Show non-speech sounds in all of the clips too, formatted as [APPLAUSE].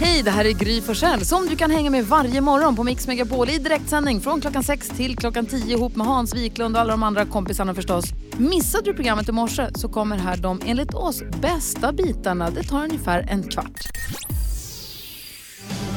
Hej, det här är Gry Forssell som du kan hänga med varje morgon på Mix Megapol i direktsändning från klockan 6 till klockan 10 ihop med Hans Wiklund och alla de andra kompisarna förstås. Missade du programmet i morse så kommer här de enligt oss bästa bitarna. Det tar ungefär en kvart.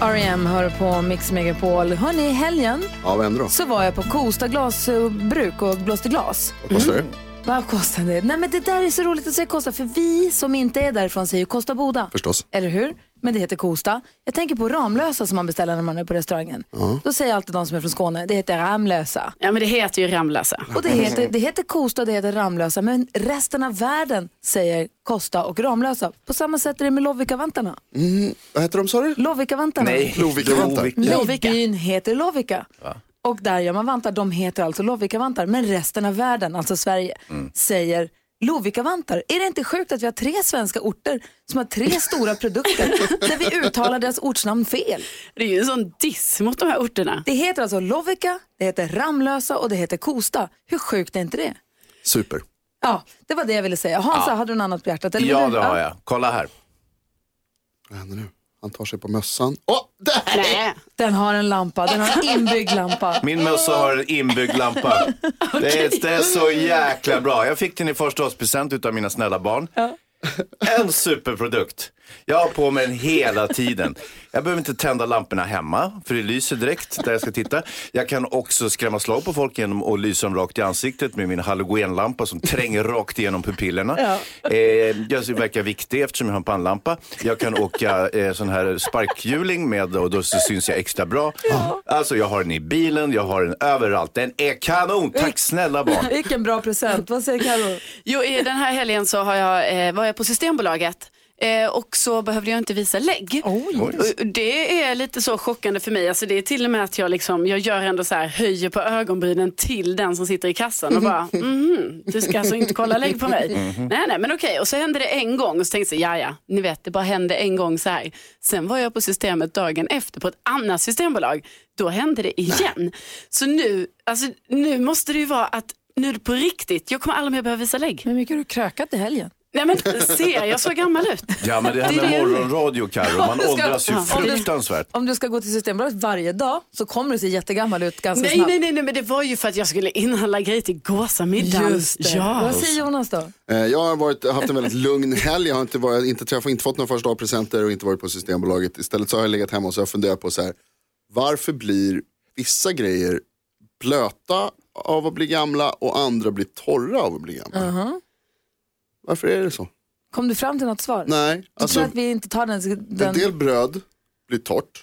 R.E.M. hör på Mix Megapol. Hörni, i helgen Ja, vad händer då? så var jag på Kosta glasbruk och blåste glas. Vad kostar det? Vad kostar det? Nej men det där är så roligt att säga Kosta för vi som inte är därifrån säger Kosta Boda. Förstås. Eller hur? Men det heter Kosta. Jag tänker på Ramlösa som man beställer när man är på restaurangen. Då säger alltid de som är från Skåne, det heter Ramlösa. Ja men det heter ju Ramlösa. Och det heter, det heter Kosta och det heter Ramlösa. Men resten av världen säger Kosta och Ramlösa. På samma sätt är det med Lovikkavantarna. Vad heter de sa du? Lovikkavantarna. Lovikkavantar. Nej, byn heter Lovikka. Och där gör man vantar. De heter alltså Lovikkavantar. Men resten av världen, alltså Sverige, säger Lovikkavantar. Är det inte sjukt att vi har tre svenska orter som har tre stora produkter [LAUGHS] där vi uttalar deras ortsnamn fel? Det är ju en sån diss mot de här orterna. Det heter alltså Lovikka, det heter Ramlösa och det heter Kosta. Hur sjukt är inte det? Super. Ja, det var det jag ville säga. Hansa, hade du något annat på hjärtat? Eller Ja, det har jag. Kolla här. Vad händer nu? Han tar sig på mössan. Åh, där! Nej. Den har en lampa, den har en inbyggd lampa. Min mössa har en inbyggd lampa. [LAUGHS] det, är, det är så jäkla bra. Jag fick den i förstaårspresent av mina snälla barn. En superprodukt. Jag har på mig den hela tiden. Jag behöver inte tända lamporna hemma, för det lyser direkt där jag ska titta. Jag kan också skrämma slag på folk genom att lysa dem rakt i ansiktet med min halogenlampa som tränger rakt igenom pupillerna. Eh, jag verkar viktig eftersom jag har en pannlampa. Jag kan åka eh, sån här sparkhjuling med och då så syns jag extra bra. Alltså jag har den i bilen, jag har den överallt. Den är kanon! Tack snälla barn. [LAUGHS] Vilken bra present. Vad säger Karo? Jo, i den här helgen så har jag, eh, var jag på Systembolaget. Eh, och så behövde jag inte visa lägg. Det är lite så chockande för mig. Alltså det är till och med att jag, liksom, jag gör ändå så här, höjer på ögonbrynen till den som sitter i kassan och bara, mhm, du ska alltså inte kolla lägg på mig. [LAUGHS] Nej, nej, men okej. Och så hände det en gång och så tänkte jag, ja, ja, ni vet, det bara hände en gång så här. Sen var jag på systemet dagen efter på ett annat systembolag. Då hände det igen. Så nu, alltså, nu måste det ju vara att nu är det på riktigt, jag kommer aldrig mer behöva visa lägg. Hur mycket har du krökat i helgen? Nej men ser jag så gammal ut? Ja men det här med morgonradio Carro, man åldras ju Ja. Om du- fruktansvärt. Om du ska gå till Systembolaget varje dag så kommer du se jättegammal ut ganska Nej, snabbt. nej, nej, nej, men det var ju för att jag skulle inhandla grejer till gåsamiddagen. Just det. Ja. Vad säger Jonas då? Eh, Jag har varit, haft en väldigt lugn helg. Jag har inte, varit, inte träffat, inte fått några första presenter och inte varit på Systembolaget. Istället så har jag legat hemma och så har jag funderat på så här. Varför blir vissa grejer blöta av att bli gamla och andra blir torra av att bli gamla? Varför är det så? Kom du fram till något svar? Nej, Du alltså tror att vi inte tar den... en den... del bröd blir torrt.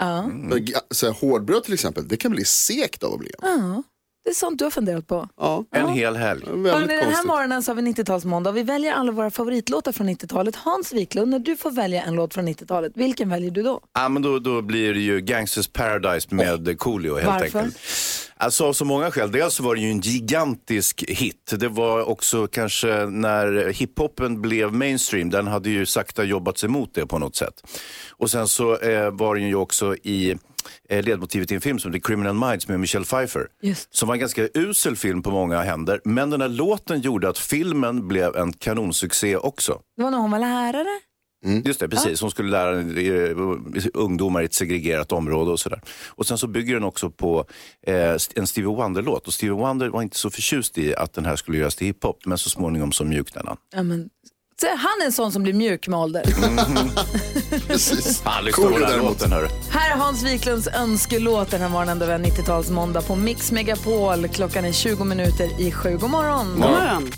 Så här, hårdbröd till exempel, det kan bli sekt av att bli ja, det är sånt du har funderat på. Ja, En hel helg. den här konstigt. morgonen så har vi 90-talsmåndag och vi väljer alla våra favoritlåtar från 90-talet. Hans Wiklund, när du får välja en låt från 90-talet, vilken väljer du då? Ja, men då, då blir det ju Gangsters Paradise med Coolio helt Varför? enkelt. Alltså av så många skäl. Dels så var det ju en gigantisk hit. Det var också kanske när hiphopen blev mainstream, den hade ju sakta jobbat sig mot det på något sätt. Och sen så eh, var den ju också i eh, ledmotivet i en film som The Criminal Minds med Michelle Pfeiffer. Just. Som var en ganska usel film på många händer. Men den här låten gjorde att filmen blev en kanonsuccé också. Det var när hon var lärare. Just det, precis. Hon skulle lära eh, ungdomar i ett segregerat område och sådär. Och sen så bygger den också på eh, en Stevie Wonder-låt. Och Stevie Wonder var inte så förtjust i att den här skulle göras till hiphop, men så småningom så mjuknade han. Ja, men... Så han är en sån som blir mjuk med ålder. [LAUGHS] Precis. Han lyssnar på den låten, hörru. Här är Hans Wiklunds önskelåt den här morgonen då vi har 90-talsmåndag på Mix Megapol. Klockan är 20 minuter i sju. God morgon! God morgon.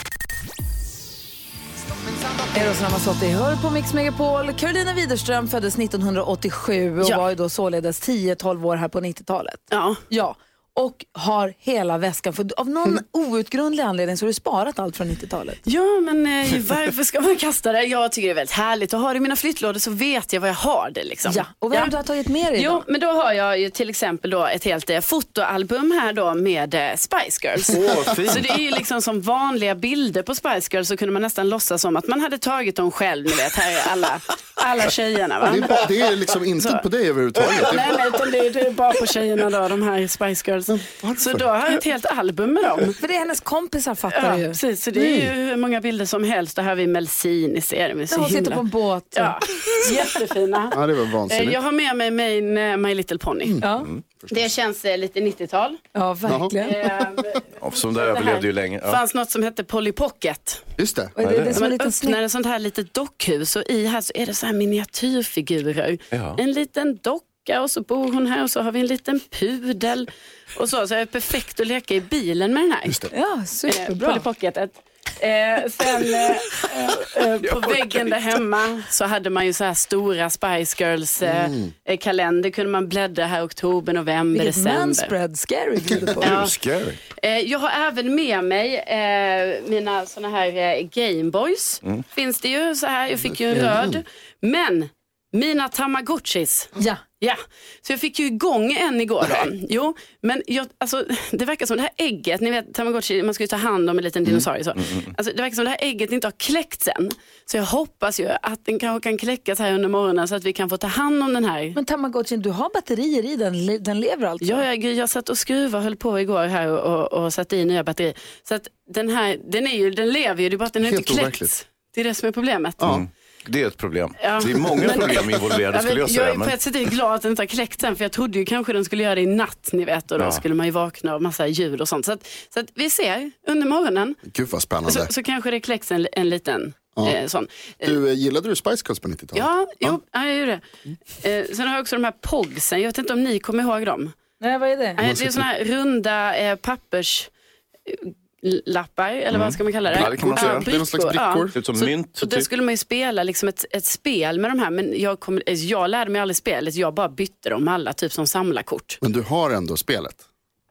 Eros Ramazzotti hör på Mix Megapol. Carolina Widerström föddes 1987 och Ja. var ju då således 10-12 år här på 90-talet. Ja. Ja, och har hela väskan. För av någon outgrundlig anledning så har du sparat allt från 90-talet. Ja, men eh, varför ska man kasta det? Jag tycker det är väldigt härligt att ha det i mina flyttlådor så vet jag var jag har det. Liksom. Ja, och vad är det du har tagit med dig Jo, idag? men då har jag ju till exempel då ett helt eh, fotoalbum här då med eh, Spice Girls. Åh, fint. Så det är ju liksom som vanliga bilder på Spice Girls så kunde man nästan låtsas som att man hade tagit dem själv. Ni vet, här är alla, alla tjejerna. Va? Det är, bara, det är liksom inte på dig överhuvudtaget. Nej, nej, utan det är, det är bara på tjejerna då, de här Spice Girls. Beatles. Så då har jag ett helt album med dem. För det är hennes kompisar fattar Ja, du ju. precis. Så det är ju hur många bilder som helst. Där har vi Melsin i serien. Där hon sitter på en båt. Ja, jättefina. Ja, det var Eh, vansinnigt. Jag har med mig min eh, My Little Pony. Ja, Det känns eh, lite 90-tal. ja verkligen. Eh, Ja, som det det överlevde ju länge. Det Ja. fanns något som hette Polly Pocket. Just det. Och det, det är som Man öppnar ett sånt här litet dockhus och i här så är det så här miniatyrfigurer. Ja. En liten docka och så bor hon här och så har vi en liten pudel. Och så, så är det perfekt att leka i bilen med den här. Just det. Ja, Eh, superbra. Polly Pocketet. Eh, sen eh, eh, [LAUGHS] eh, på väggen där hemma så hade man ju så här stora Spice Girls eh, Mm. eh, kalender. kunde man bläddra här oktober, november, Vilket december. manspread scary gjorde på. [LAUGHS] Ja. Scary. Eh, jag har även med mig eh, mina såna här eh, Gameboys. Mm. Finns det ju så här. Jag fick ju en röd. Men mina Tamagotchis. Ja. Ja, så jag fick ju igång en igår då. Jo, men jag, alltså, det verkar som det här ägget, ni vet Tamagotchi, man ska ju ta hand om en liten dinosaurie så. Alltså, det verkar som det här ägget inte har kläckts än. Så jag hoppas ju att den kanske kan kläckas här under morgonen så att vi kan få ta hand om den här. Men Tamagotchin, du har batterier i den, le- den lever alltså? Ja, jag, jag satt och skruvade höll på igår här och, och, och satte i nya batterier. Så att den här, den, är ju, den lever ju, det är bara att den har Helt inte kläckts. overkligt. Det är det som är problemet. Mm. Det är ett problem. Ja. Det är många problem involverade Ja, skulle men jag säga. jag är på Men... ett sätt är glad att den inte har kläckts än för jag trodde ju kanske den skulle göra det i natt ni vet och då Ja. skulle man ju vakna av massa ljud och sånt. Så, att, så att vi ser under morgonen Gud vad spännande. så, så kanske det kläcks en, en liten eh, sån. Du, eh, gillade du Spice Girls på 90-talet? Ja, jo, ja, jag gjorde det. Eh, sen har jag också de här pogsen, jag vet inte om ni kommer ihåg dem. Nej, vad är det? Nej, det är såna här runda eh, pappers eh, lappar eller vad ska man kalla det? Ja, det kan man säga. Det är någon slags brickor. Ser ut som Så, mynt. så det typ. skulle man ju spela liksom ett, ett spel med de här men jag, kom, eh, jag lärde mig aldrig spelet, jag bara bytte dem alla typ som samlarkort. Men du har ändå spelet?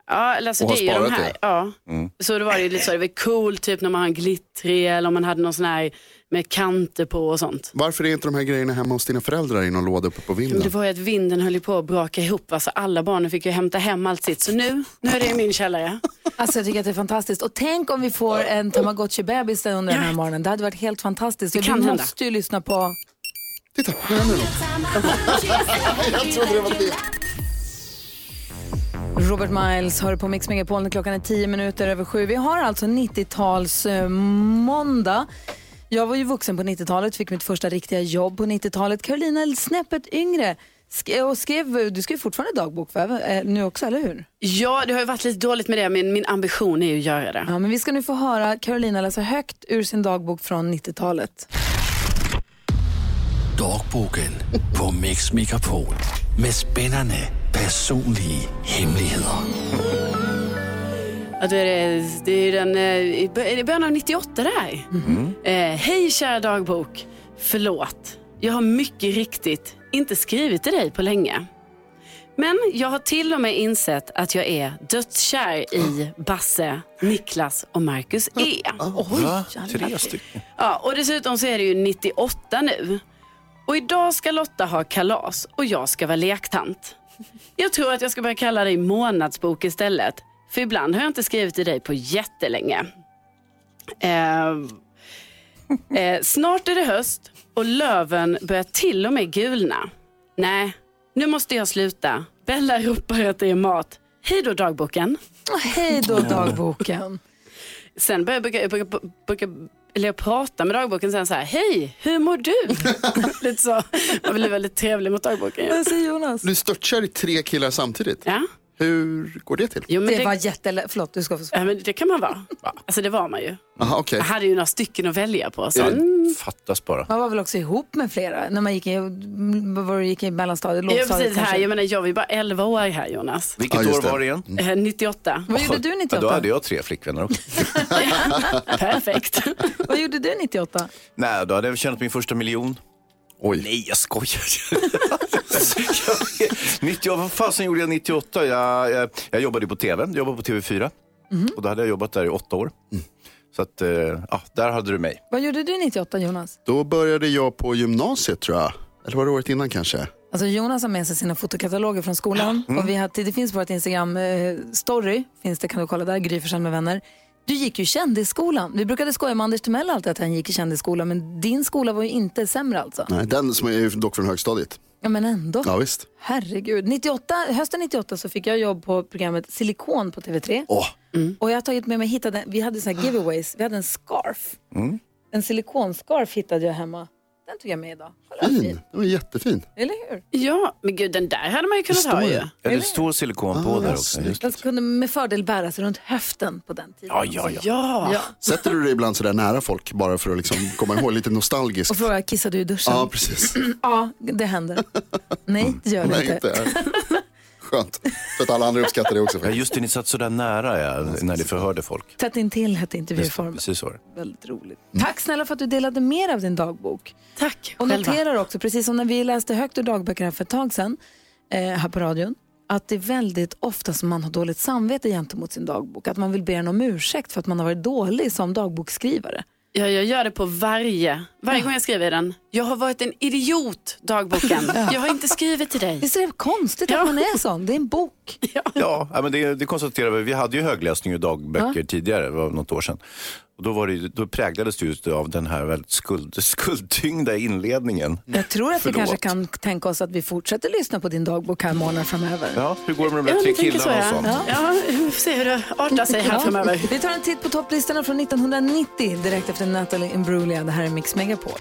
Ja, alltså Och det är ju de sparat här. det? Ja. Mm. Så det var ju lite så, det var coolt typ när man har en glittrig eller om man hade någon sån här med kanter på och sånt. Varför är inte de här grejerna hemma hos dina föräldrar i någon låda uppe på Men det vinden? var ju att vinden höll på att braka ihop, alltså alla barnen fick ju hämta hem allt sitt. Så nu, nu är det i min källare. [LAUGHS] Alltså jag tycker att det är fantastiskt. Och tänk om vi får en Tamagotchi-bebis under den här morgonen. Det hade varit helt fantastiskt. Det kan vi hända. måste ju lyssna på... Titta, nu händer det något. [LAUGHS] Jag trodde det var det. Robert Miles hör på Mix Megapol när klockan är tio minuter över sju. Vi har alltså 90-tals eh, måndag. Jag var ju vuxen på 90-talet, fick mitt första riktiga jobb på 90-talet. Carolina är snäppet yngre sk- och skrev, du skriver fortfarande dagbok för, eh, nu också, eller hur? Ja, det har ju varit lite dåligt med det, men min ambition är ju att göra det. Ja, men vi ska nu få höra Carolina läsa högt ur sin dagbok från 90-talet. Dagboken på Mix Megapol med spännande personliga hemligheter. Då är det, det är den, eh, är det början av 98 det här. Eh, Hej kära dagbok. Förlåt. Jag har mycket riktigt inte skrivit till dig på länge. Men jag har till och med insett att jag är dödskär i Basse, Niklas och Marcus E. Va? Tre stycken. Ja, och dessutom så är det ju 98 nu. Och idag ska Lotta ha kalas och jag ska vara lektant. Jag tror att jag ska börja kalla dig månadsbok istället. För ibland har jag inte skrivit till dig på jättelänge. Eh, [LAUGHS] eh, snart är det höst och löven börjar till och med gulna. Nej, nu måste jag sluta. Bella ropar att det är mat. Hej då dagboken. Hej då dagboken. Sen börjar jag brukar, jag brukar, brukar, eller jag prata med dagboken sen så här, hej, hur mår du? [LAUGHS] Lite så. Man blir väldigt trevlig mot dagboken. Ja. Vad säger Jonas? Du störtkär i tre killar samtidigt. Ja. Hur går det till? Jo, men Det det, var jättelätt. Förlåt, du ska få svara. ja, men det kan man vara. Alltså det var man ju. Aha, okej. Jag hade ju några stycken att välja på. Så. Mm. Fattas bara. Man var väl också ihop med flera när man gick i, var gick i mellanstadiet, Ja, lågstadiet precis, här, kanske. jag, menar, jag var ju bara 11 år här Jonas. Vilket Ja, år var det igen? Eh, 98. Vad gjorde du Ja, 98? då hade jag tre flickvänner också. [LAUGHS] Perfekt. Vad gjorde du 98? Nej, då hade jag tjänat min första miljon. Oj. Nej, jag skojar. [LAUGHS] 98, vad fasen gjorde jag 98? Jag, jag, jag jobbade på tv, jag jobbade på TV4. Och då hade jag jobbat där i åtta år. Så att, eh, ja, där hade du mig. Vad gjorde du 98 Jonas? Då började jag på gymnasiet tror jag. Eller var det året innan kanske? Alltså Jonas har med sig sina fotokataloger från skolan. Och vi har, det finns på vårt Instagram eh, story, finns det kan du kolla där, Gry med vänner. Du gick ju i kändisskolan. Vi brukade skoja med Anders Timell alltid att han gick i kändisskolan, men din skola var ju inte sämre alltså. Nej, den som är dock från högstadiet. Ja men ändå. Ja, visst. Herregud. 98, hösten 98 så fick jag jobb på programmet Silikon på TV3. Åh, Och jag har tagit med mig, hittade, vi hade så här giveaways, vi hade en scarf. En silikonscarf hittade jag hemma. Den tog jag med idag. Kolla, fin. fin. Den var jättefin. Eller hur? Ja, men gud den där hade man ju kunnat ha ju. det. Ja, det står silikon på Ah, där också. Den kunde med fördel bäras runt höften på den tiden. Ja, ja, ja. Ja. Ja. Sätter du dig ibland sådär nära folk bara för att liksom komma ihåg lite nostalgiskt? Och fråga, kissade du i duschen? Ja, precis. Ja, det händer. Nej, det gör det inte. Skönt. För att alla andra uppskattar det också. Ja, just det, ni satt så där nära ja, när ni förhörde folk. Tätt intill hette intervjuformen. Precis så. Väldigt roligt. Tack snälla för att du delade med dig av din dagbok. Tack Och själva. noterar också, precis som när vi läste högt ur dagböcker här för ett tag sedan, eh, här på radion, att det är väldigt ofta som man har dåligt samvete gentemot sin dagbok. Att man vill be den om ursäkt för att man har varit dålig som dagboksskrivare. Ja, jag gör det på varje, varje gång jag skriver i den. Jag har varit en idiot, dagboken. Jag har inte skrivit till dig. [LAUGHS] Visst är det konstigt Ja. att man är sån? Det är en bok. [LAUGHS] Ja, ja, men det, det konstaterar vi. Vi hade ju högläsning i dagböcker tidigare, det var något år sedan. Och då, var det, då präglades det just av den här väldigt skuld, skuldtyngda inledningen. Jag tror att vi Förlåt. kanske kan tänka oss att vi fortsätter lyssna på din dagbok här månader framöver. Ja, hur går det med de där tre killarna och sånt? Ja, vi får se hur det artar sig här [LAUGHS] framöver. Vi tar en titt på topplistorna från 1990 direkt efter Natalie Imbruglia. Det här är Mix Megapol.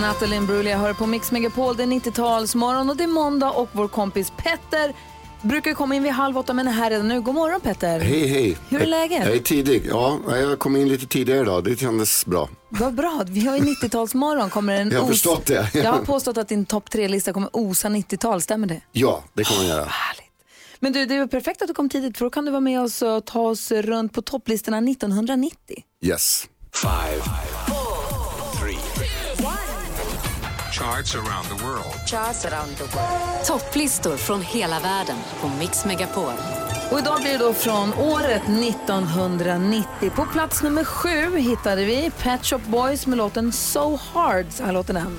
Natalie Imbruglia hör på Mix Megapol. Det är 90-talsmorgon och det är måndag och vår kompis Petter brukar komma in vid halv åtta men är här redan nu. God morgon Petter. Hej, hej. Hur är läget? Jag är tidig. Ja, jag kom in lite tidigare idag. Det kändes bra. Vad bra. Vi har ju 90-talsmorgon. Kommer en [LAUGHS] Jag har os- förstått det. Jag har [LAUGHS] påstått att din topp tre-lista kommer osa 90-tal. Stämmer det? Ja, det kommer jag göra. Härligt. Men du, det är perfekt att du kom tidigt för då kan du vara med oss och ta oss runt på topplistorna 1990. Yes. Five, three, charts around the world. Topplistor från hela världen på Mix Megapol. Och idag blir det då från året 1990. På plats nummer sju hittade vi Pet Shop Boys med låten So Hard. Så här låter den.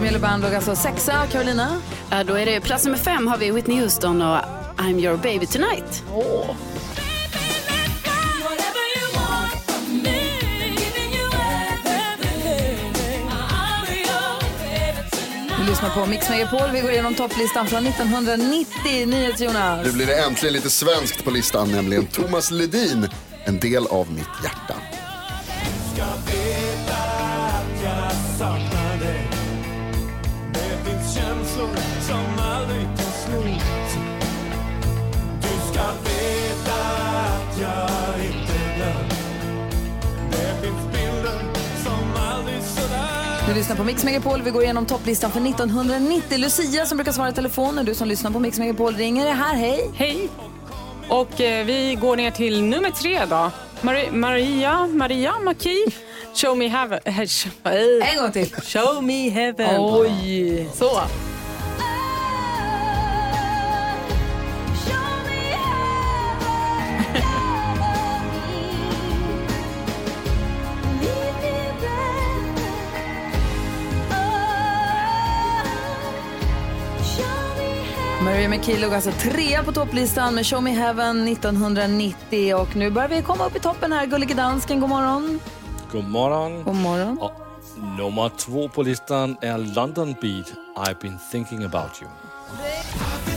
Band låg alltså sexa. Carolina? Ja, då är det plats nummer fem har vi Whitney Houston och I'm your baby tonight. Vi lyssnar på Mix Megapol. Vi går igenom topplistan från 1990. NyhetsJonas. Nu blir det äntligen lite svenskt på listan, nämligen Thomas Ledin, en del av mitt hjärta. Du lyssnar på Mix Megapol. Vi går igenom topplistan för 1990. Lucia som brukar svara i telefon. Du som lyssnar på Mix Megapol ringer är här. Hej! Hej! Och eh, vi går ner till nummer tre då. Mari- Maria, Maria Maki. [LAUGHS] Show me heaven. [LAUGHS] En gång till. Show me heaven. Oj! Så. Maria McKee låg alltså trea på topplistan med Show Me Heaven 1990. Och nu börjar vi komma upp i toppen här. Gullige dansken, god morgon. God morgon. God morgon. Och nummer två på listan är London Beat, I've been thinking about you.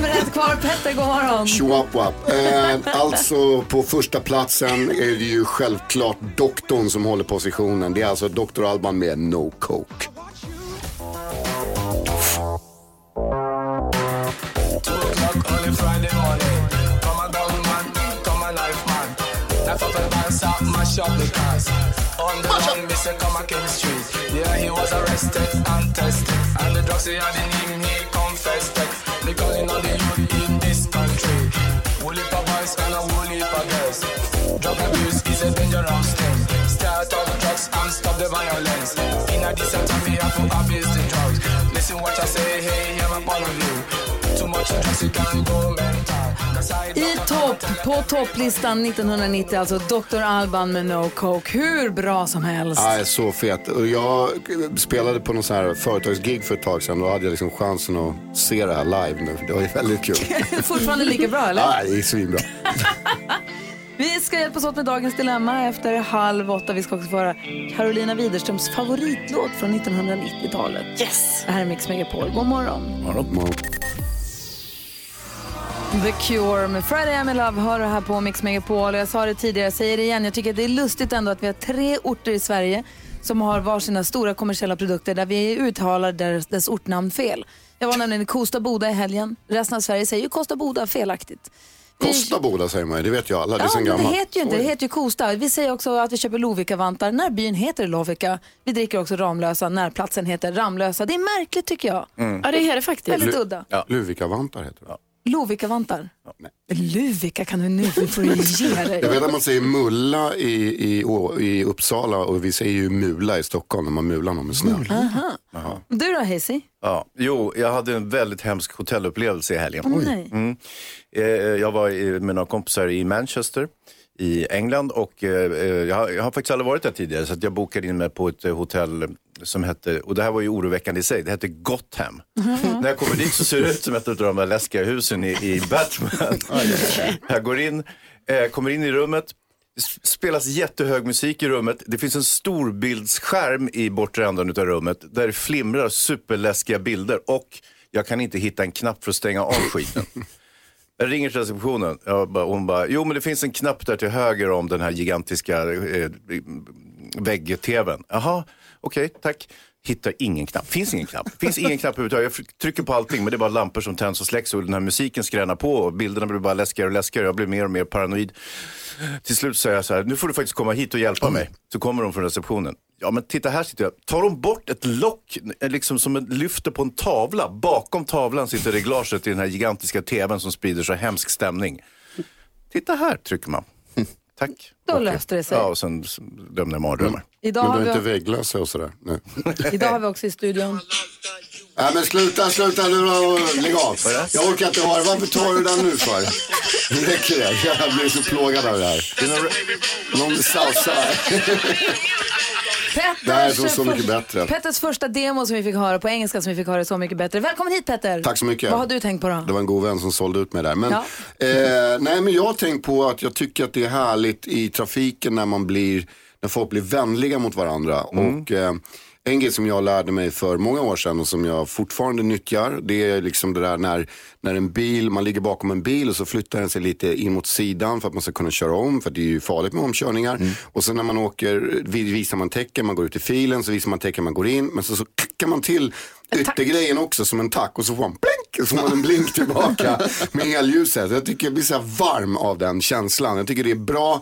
Nummer är kvar. Petter, god morgon. Chihuahua. Eh, alltså på första platsen är det ju självklart doktorn som håller positionen. Det är alltså Dr. Alban med No Coke. shop the. On the run, me say come a King Street. Yeah, he was arrested and tested. And the drugs he had in him, he confessed. They calling on the youth in this country. Woolly pa boys and a woolly pa girls. Drug abuse is a dangerous thing. Start off drugs and stop the violence. In a decent time, we have to abuse the drugs. Listen what I say, hey, hear my point of view. Too much drugs, you can go mental. I topp, på topplistan 1990, alltså Dr. Alban med No Coke. Hur bra som helst. Ja, så fet. Och jag spelade på någon sån här företagsgig för ett tag sedan. Då hade jag liksom chansen att se det här live nu. Det var ju väldigt kul. [LAUGHS] Fortfarande lika bra, eller? Ja, det är svinbra. [LAUGHS] Vi ska hjälpas åt med dagens dilemma efter halv åtta. Vi ska också få höra Carolina Widerströms favoritlåt från 1990-talet. Yes! Det här är Mix Megapol. God morgon. The Cure med Friday I'm in Love hör du här på Mix Megapol. Jag sa det tidigare, jag säger det igen. Jag tycker att det är lustigt ändå att vi har tre orter i Sverige som har varsina stora kommersiella produkter där vi uttalar dess, dess ortnamn fel. Jag var nämligen i Kosta Boda i helgen. Resten av Sverige säger ju Kosta Boda felaktigt. Kosta Boda säger man ju, det vet ju alla. Det är Ja, sen men det gammalt. heter ju inte, det heter ju Kosta. Vi säger också att vi köper Lovikka-vantar när byn heter Lovika. Vi dricker också Ramlösa när platsen heter Ramlösa. Det är märkligt tycker jag. Ja, det är det faktiskt. Väldigt udda. Luvika-vantar heter det. Lovikka-vantar. Luvika kan du nu, nu får du ge dig. Jag vet att man säger mulla i, i, i Uppsala och vi säger ju mula i Stockholm när man mular någon med snö. Aha. Du då Hazy? Ja, jo, jag hade en väldigt hemsk hotellupplevelse i helgen. Mm. Eh, Jag var med några kompisar i Manchester i England och eh, eh, jag har, jag har faktiskt aldrig varit där tidigare så att jag bokade in mig på ett eh, hotell som hette, och det här var ju oroväckande i sig, det hette Gotham. När jag kommer dit så ser det ut som ett av de där läskiga husen i, i Batman. [LAUGHS] jag går in, kommer in i rummet, spelas jättehög musik i rummet. Det finns en storbildsskärm i bortre änden av rummet där det flimrar superläskiga bilder och jag kan inte hitta en knapp för att stänga av skiten. [LAUGHS] Jag ringer till receptionen bara, hon bara, jo men det finns en knapp där till höger om den här gigantiska eh, vägg-tvn. Jaha, okej, tack. Hittar ingen knapp, finns ingen knapp. Finns ingen knapp överhuvudtaget. Jag trycker på allting men det är bara lampor som tänds och släcks och den här musiken skränar på och bilderna blir bara läskigare och läskigare. Jag blir mer och mer paranoid. Till slut säger jag så här, nu får du faktiskt komma hit och hjälpa mig. Så kommer de från receptionen. Ja men titta här sitter jag. Tar de bort ett lock, liksom som ett lyfter på en tavla. Bakom tavlan sitter reglaget i den här gigantiska tvn som sprider så hemsk stämning. Titta här, trycker man. [LAUGHS] Tack. Då löste det sig. Ja, och sen lämnar jag mardrömmar. Idag Men har, du är inte vi, vägglösa och sådär? Nej. [LAUGHS] idag har vi också i studion Nej men sluta, sluta nu då. Lägg av. Jag orkar inte ha det. Varför tar du den nu för? [LAUGHS] Det räcker det. Jag blir så plågad av det här. Någon salsa. Här är så, mycket bättre. Petters första demo som vi fick höra på engelska som vi fick höra Så mycket bättre. Välkommen hit Petter. Tack så mycket. Vad har du tänkt på då? Det var en god vän som sålde ut mig där. Men, Ja. eh, nej, men jag har tänkt på att jag tycker att det är härligt i trafiken när man blir, när folk blir vänliga mot varandra. Och eh, en grej som jag lärde mig för många år sedan och som jag fortfarande nyttjar. Det är liksom det där när, när en bil, man ligger bakom en bil och så flyttar den sig lite in mot sidan för att man ska kunna köra om. För det är ju farligt med omkörningar. Och sen när man åker, vi- visar man tecken, man går ut i filen, så visar man tecken, man går in. Men så, så klickar man till yttergrejen också som en tack och så får man blink, så [LAUGHS] får man en blink tillbaka med helljuset. Jag tycker jag blir så här varm av den känslan. Jag tycker det är bra.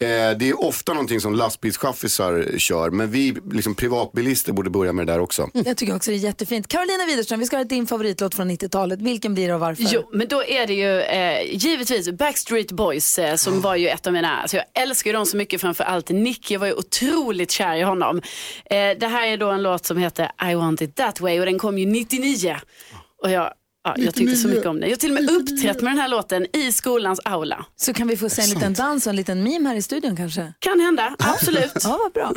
Eh, det är ofta någonting som lastbilschaffisar kör, men vi liksom, privatbilister borde börja med det där också. Jag tycker också det är jättefint. Carolina Widerström, vi ska ha din favoritlåt från 90-talet. Vilken blir det och varför? Jo, men då är det ju eh, givetvis Backstreet Boys eh, som var ju ett av mina, alltså jag älskar ju dem så mycket framför allt Nick, jag var ju otroligt kär i honom. Eh, det här är då en låt som heter I want it that way och den kom ju 99. Och jag, ja, jag tyckte så mycket om den. Jag har till och med uppträtt med den här låten i skolans aula. Så kan vi få se en liten dans och en liten meme här i studion kanske? Kan hända, absolut. Ja, vad bra.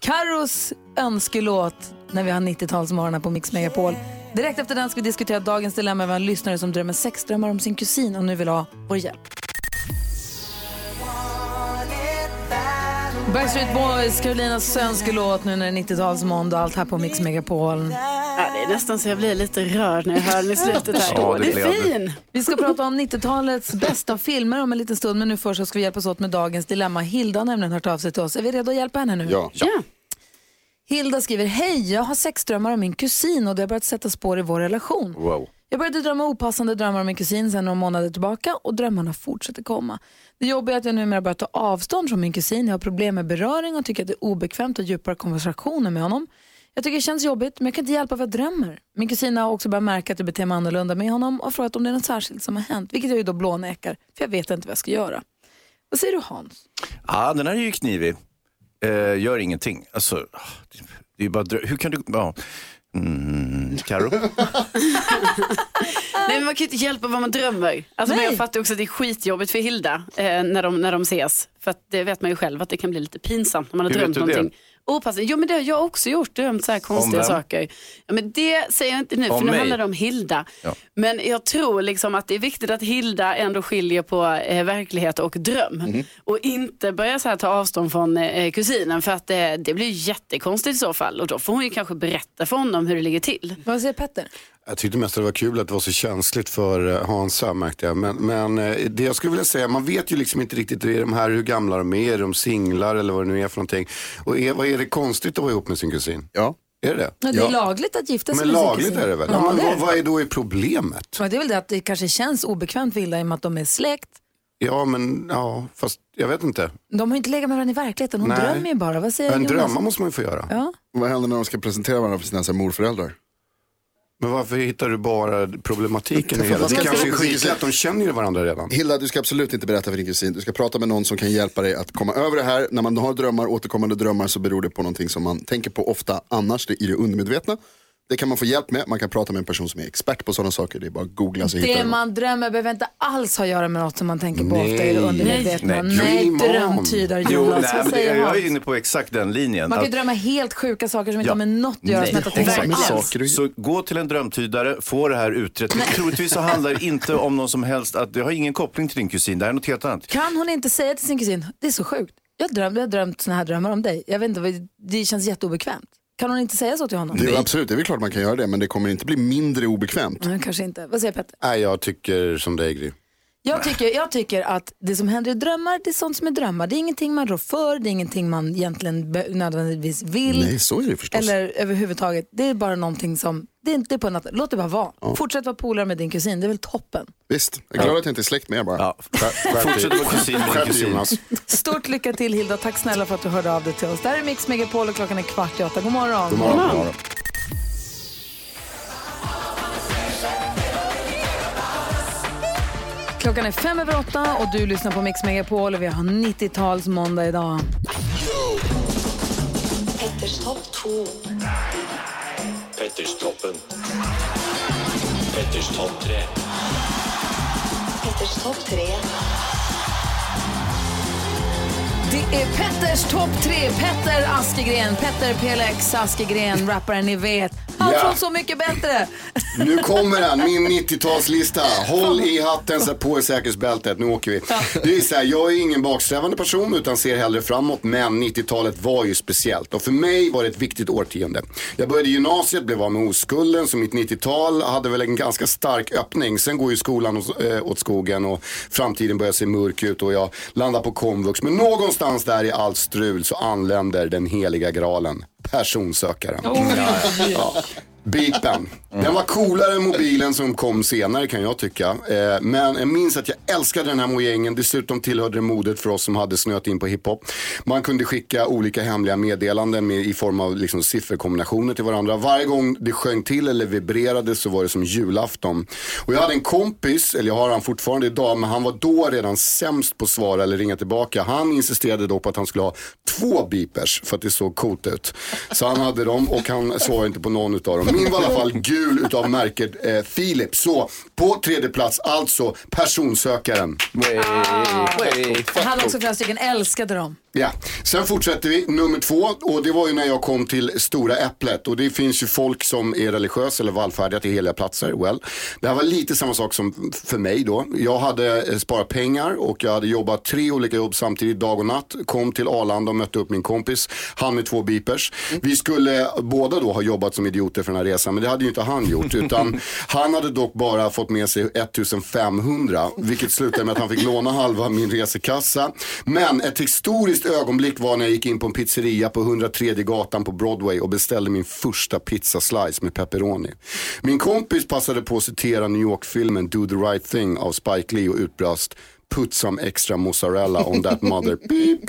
Carros önskelåt när vi har 90-talsmorgon på Mix Megapol. Direkt efter den ska vi diskutera dagens dilemma med en lyssnare som drömmer sexdrömmar om sin kusin och nu vill ha vår hjälp. Backstreet Boys, Carolinas önskelåt nu när det är 90-talsmåndag och allt här på Mix Megapol. Ja, det är nästan så jag blir lite rörd när jag hör den i slutet här. Ja, det det är fin. Vi ska prata om 90-talets bästa filmer om en liten stund, men nu först så ska vi hjälpas åt med dagens dilemma. Hilda har nämligen hört av sig till oss. Är vi redo att hjälpa henne nu? Ja. Ja. Hilda skriver, hej, jag har sexdrömmar om min kusin och det har börjat sätta spår i vår relation. Wow. Jag började drömma opassande drömmar om min kusin sen några månader tillbaka och drömmarna fortsätter komma. Det jobbiga är att jag numera börjar ta avstånd från min kusin. Jag har problem med beröring och tycker att det är obekvämt att djupare konversationer med honom. Jag tycker det känns jobbigt men jag kan inte hjälpa vad jag drömmer. Min kusin har också börjat märka att jag beter mig annorlunda med honom och frågat om det är något särskilt som har hänt. Vilket jag ju då blånekar för jag vet inte vad jag ska göra. Vad säger du Hans? Ja, den här är ju knivig. Eh, gör ingenting. Alltså, det- är ju bara drö- Hur kan du... Ja. Mm, Karo? [LAUGHS] Nej men man kan ju inte hjälpa vad man drömmer. Alltså, men jag fattar också att det är skitjobbigt för Hilda eh, när, de, när de ses. För att det vet man ju själv att det kan bli lite pinsamt när man har Hur drömt vet du det? någonting. Opassande. Jo men det har jag också gjort, drömt så här konstiga saker. Ja, men det säger jag inte nu Om för nu mig? handlar det om Hilda. Ja. Men jag tror liksom att det är viktigt att Hilda ändå skiljer på eh, verklighet och dröm. Mhm. Och inte börja så här ta avstånd från eh, kusinen för att eh, det blir jättekonstigt i så fall. Och då får hon ju kanske berätta för honom hur det ligger till. Vad säger Petter? Jag tyckte mest att det var kul att det var så känsligt för eh, Hansa märkte jag. Men, men eh, det jag skulle vilja säga, man vet ju liksom inte riktigt, är de här hur gamla de är, är de singlar eller vad det nu är för någonting. Och är, vad är det konstigt att vara ihop med sin kusin? Ja. Är det Ja, det är lagligt att gifta sig Men med sin lagligt kusin. är det väl? Ja, Ja, men vad, vad är då är problemet? Ja, det är väl det att det kanske känns obekvämt för Hilda i och med att de är släkt. Ja, men ja, fast jag vet inte. De har inte legat med varandra i verkligheten, hon Nej. drömmer ju bara. Vad säger En Jonas? drömma måste man ju få göra. Ja. Vad händer när de ska presentera varandra för sina så här, morföräldrar? Men varför hittar du bara problematiken i hela? Det kanske är skitlätt, de känner ju varandra redan. Hilda, du ska absolut inte berätta för din kusin. Du ska prata med någon som kan hjälpa dig att komma över det här. När man har drömmar, återkommande drömmar så beror det på någonting som man tänker på ofta annars, det är i det undermedvetna. Det kan man få hjälp med. Man kan prata med en person som är expert på sådana saker. Det är bara att googla så hittar Det man drömmer behöver inte alls ha att göra med något som man tänker på Nej. ofta i det undermedvetna. Nej. Nej, on. drömtydare Jo, Jonas. nej, Vad men det, säger jag är inne på exakt den linjen. Man kan Att- drömma helt sjuka saker som inte Ja. har med något att göra som inte har tänkt Exakt. alls. Så gå till en drömtydare, få det här utrett. Troligtvis så handlar det inte om någon som helst, att det har ingen koppling till din kusin, det här är något helt annat. Kan hon inte säga till sin kusin, det är så sjukt, jag, dröm, jag har drömt såna här drömmar om dig. Jag vet inte, det känns jätteobekvämt. Kan hon inte säga så till honom? Det är, absolut, det är väl klart man kan göra det, men det kommer inte bli mindre obekvämt. Nej, kanske inte. Vad säger Petter? Nej, jag tycker som dig Gry. Jag tycker, jag tycker att det som händer i drömmar, det är sånt som är drömmar. Det är ingenting man rår för, det är ingenting man egentligen nödvändigtvis vill. Nej, så är det förstås. Eller överhuvudtaget. Det är bara någonting som, det är inte på natt. Låt det bara vara. Fortsätt vara polare med din kusin, det är väl toppen. Visst, jag är glad att jag inte är släkt med er bara. Fortsätt vara kusin med din kusin. Jonas. Stort lycka till Hilda, tack snälla för att du hörde av dig till oss. Det här är Mix Megapol och klockan är kvart i åtta. God morgon. God morgon. God morgon. Klockan är fem över åtta och du lyssnar på Mix Megapol och vi har 90-tals måndag idag. Petters topp 2. Petters toppen. Petters topp tre. Petters topp 3. Det är Petters topp tre. Petter Askegren, Petter PLX Askegren, rapparen ni vet. Han Ja. från Så mycket bättre. Nu kommer den, min [LAUGHS] 90-talslista. Håll i hatten, sätt på er säkerhetsbältet, nu åker vi. Det är så här, jag är ingen baksträvande person utan ser hellre framåt. Men 90-talet var ju speciellt och för mig var det ett viktigt årtionde. Jag började gymnasiet, blev av med oskulden så mitt 90-tal hade väl en ganska stark öppning. Sen går ju skolan äh, åt skogen och framtiden börjar se mörk ut och jag landar på komvux. Men någonstans där i allt strul så anländer den heliga graalen, personsökaren. Ja. Beepen. Den var coolare än mobilen som kom senare kan jag tycka. Eh, men jag minns att jag älskade den här mojängen. Dessutom tillhörde det modet för oss som hade snöat in på hiphop. Man kunde skicka olika hemliga meddelanden med, i form av liksom, sifferkombinationer till varandra. Varje gång det sjöng till eller vibrerade så var det som julafton. Och jag hade en kompis, eller jag har han fortfarande idag, men han var då redan sämst på att svara eller ringa tillbaka. Han insisterade då på att han skulle ha två beepers för att det såg coolt ut. Så han hade dem och han svarade inte på någon utav dem. Min var i alla fall gul utav märket eh, Philips. Så på tredje plats alltså personsökaren. Hade också flera stycken, älskade dem. Ja, sen fortsätter vi. Nummer två och det var ju när jag kom till Stora Äpplet och det finns ju folk som är religiösa eller vallfärdiga till heliga platser. Well, det här var lite samma sak som för mig då. Jag hade eh, sparat pengar och jag hade jobbat tre olika jobb samtidigt dag och natt. Kom till Arlanda och mötte upp min kompis, han med två beepers. Vi skulle båda då ha jobbat som idioter för den här resan men det hade ju inte han gjort [LAUGHS] utan han hade dock bara fått fått med sig 1500, vilket slutade med att han fick låna halva min resekassa. Men ett historiskt ögonblick var när jag gick in på en pizzeria på 103 gatan på Broadway och beställde min första pizza-slice med pepperoni. Min kompis passade på att citera New York-filmen Do the right thing av Spike Lee och utbrast Put some extra mozzarella on that mother beep.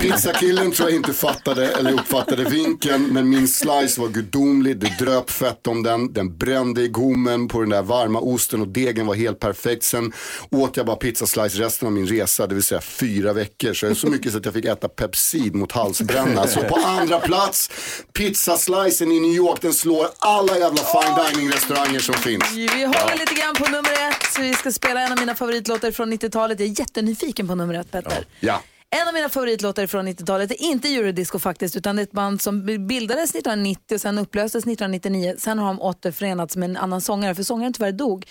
Pizzakillen tror jag inte fattade eller uppfattade vinken men min slice var gudomlig, det dröp fett om den, den brände i gommen på den där varma osten och degen var helt perfekt. Sen åt jag bara pizzaslice resten av min resa, det vill säga fyra veckor. Så, så mycket så att jag fick äta Pepsid mot halsbränna. Så på andra plats, pizzaslicen i New York, den slår alla jävla fine dining restauranger som finns. Vi håller lite grann på nummer ett. Så vi ska spela en av mina favoritlåtar från 90-talet. Jag är jättenyfiken på nummer ett, Petter. Ja. En av mina favoritlåtar från 90-talet är inte Eurodisco faktiskt, utan det är ett band som bildades 1990 och sen upplöstes 1999. Sen har de återförenats med en annan sångare, för sångaren tyvärr dog.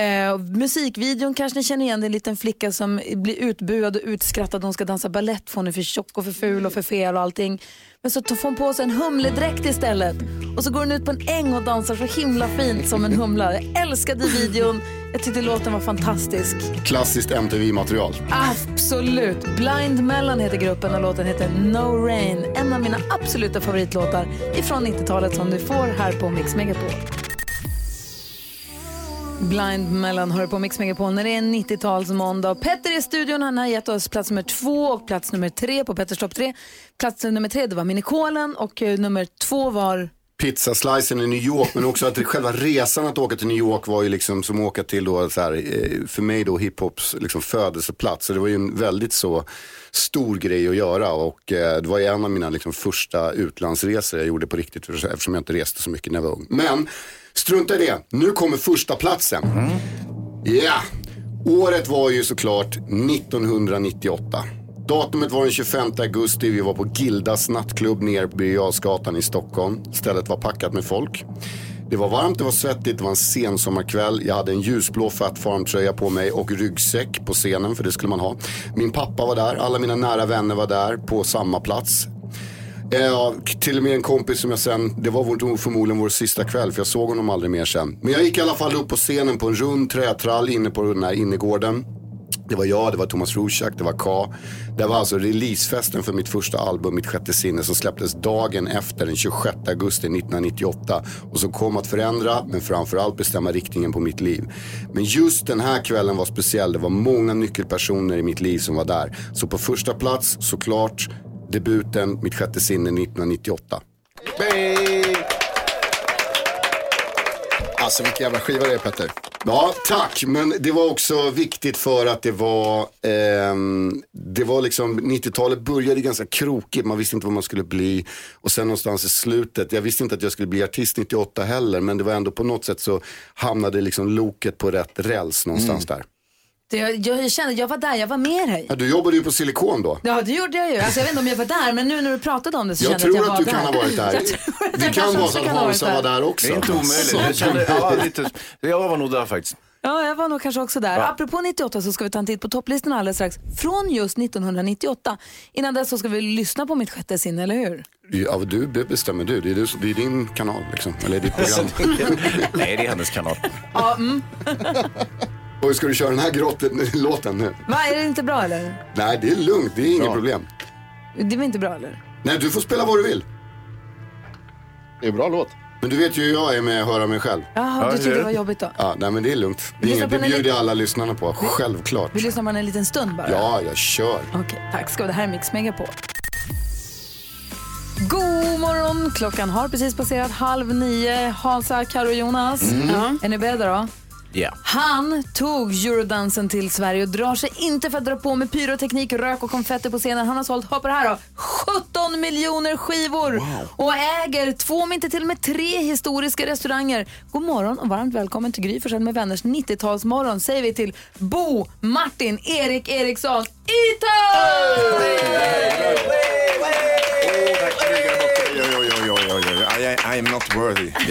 Eh, musikvideon kanske ni känner igen, det är en liten flicka som blir utbuad och utskrattad. Hon ska dansa ballett för hon är för tjock och för ful och för fel och allting. Men så tar hon på sig en humledräkt istället. Och så går hon ut på en äng och dansar så himla fint som en humla. Jag älskade videon, jag tyckte låten var fantastisk. Klassiskt MTV-material. Absolut. Blind Melon heter gruppen och låten heter No Rain. En av mina absoluta favoritlåtar ifrån 90-talet som du får här på Mix Megapol. Blind Melon hör på Mix Megapol när det är 90-talsmåndag. Petter är i studion, han har gett oss plats nummer två och plats nummer tre på Petters topp tre. Plats nummer tre det var Minikolen och eh, nummer två var pizzaslicen i New York men också att själva resan att åka till New York var ju liksom som att åka till då så här, eh, för mig då hiphops liksom födelseplats. Så det var ju en väldigt så stor grej att göra och eh, det var ju en av mina liksom första utlandsresor jag gjorde på riktigt eftersom jag inte reste så mycket när jag var ung. Men strunta i det, nu kommer första platsen. Ja, året var ju såklart 1998. Datumet var den 25 augusti. Vi var på Gildas nattklubb nere på Birger i Stockholm. Stället var packat med folk. Det var varmt, det var svettigt, det var en sensommarkväll. Jag hade en ljusblå Fat Farm-tröja på mig och ryggsäck på scenen, för det skulle man ha. Min pappa var där, alla mina nära vänner var där på samma plats. Eh, till och med en kompis som jag sen, det var vår, förmodligen vår sista kväll för jag såg honom aldrig mer sen. Men jag gick i alla fall upp på scenen på en rund trätrall inne på den här innergården. Det var jag, det var Thomas Rorschach, det var K. Det var alltså releasefesten för mitt första album, Mitt sjätte sinne, som släpptes dagen efter den 26 augusti 1998. Och som kom att förändra, men framförallt bestämma riktningen på mitt liv. Men just den här kvällen var speciell. Det var många nyckelpersoner i mitt liv som var där. Så på första plats, såklart, debuten Mitt sjätte sinne 1998. Alltså vilken jävla skiva det är Petter. Ja, tack. Men det var också viktigt för att det var, ehm, det var liksom, 90-talet började ganska krokigt. Man visste inte vad man skulle bli. Och sen någonstans i slutet, jag visste inte att jag skulle bli artist 98 heller. Men det var ändå på något sätt så hamnade liksom loket på rätt räls någonstans där. Det, jag, jag kände, jag var där, jag var med dig. Ja, du jobbade ju på Silikon då. Ja, det gjorde jag ju. Alltså, jag vet inte om jag var där, men nu när du pratade om det så Jag kände jag tror att jag att var du där. kan ha varit där. Jag tror att Det jag kan vara också så att Hansa var där också. Det är inte omöjligt. Jag, kände, ja, lite, jag var nog där faktiskt. Ja, jag var nog kanske också där. Apropå 98 så ska vi ta en titt på topplistorna alldeles strax. Från just 1998. Innan dess så ska vi lyssna på mitt sjätte sinne, eller hur? Ja, du, det bestämmer du. Det är, du, det är din kanal liksom. Eller ditt program. [LAUGHS] Nej, det är hennes kanal. Ja, mm. [LAUGHS] Och ska du köra den här grotten, [LAUGHS] låten nu? Va, är det inte bra eller? Nej, det är lugnt. Det är inget problem. Det var inte bra eller? Nej, du får spela vad du vill. Det är en bra låt. Men du vet ju hur jag är med att höra mig själv. Jaha, du tyckte det var jobbigt då? Ja, nej men det är lugnt. Det, Vi är inget, på det den bjuder lite- alla lyssnarna på. Självklart. Vi lyssnar bara en liten stund bara. Ja, jag kör. Okej, tack ska du Det här är Mix Megapol. God morgon! Klockan har precis passerat halv nio. Hansa, Karo och Jonas. Mm. Ja. Är ni beredda då? Ja. Han tog eurodansen till Sverige och drar sig inte för att dra på med pyroteknik, rök och konfetti på scenen. Han har sålt, det här då, 17 miljoner skivor och äger två, om inte till och med tre historiska restauranger. God morgon och varmt välkommen till Gry Forssell med vänners 90-talsmorgon säger vi till Bo, Martin, Erik Eriksson, oj, oj, oj, oj. I, I am not worthy. [LAUGHS]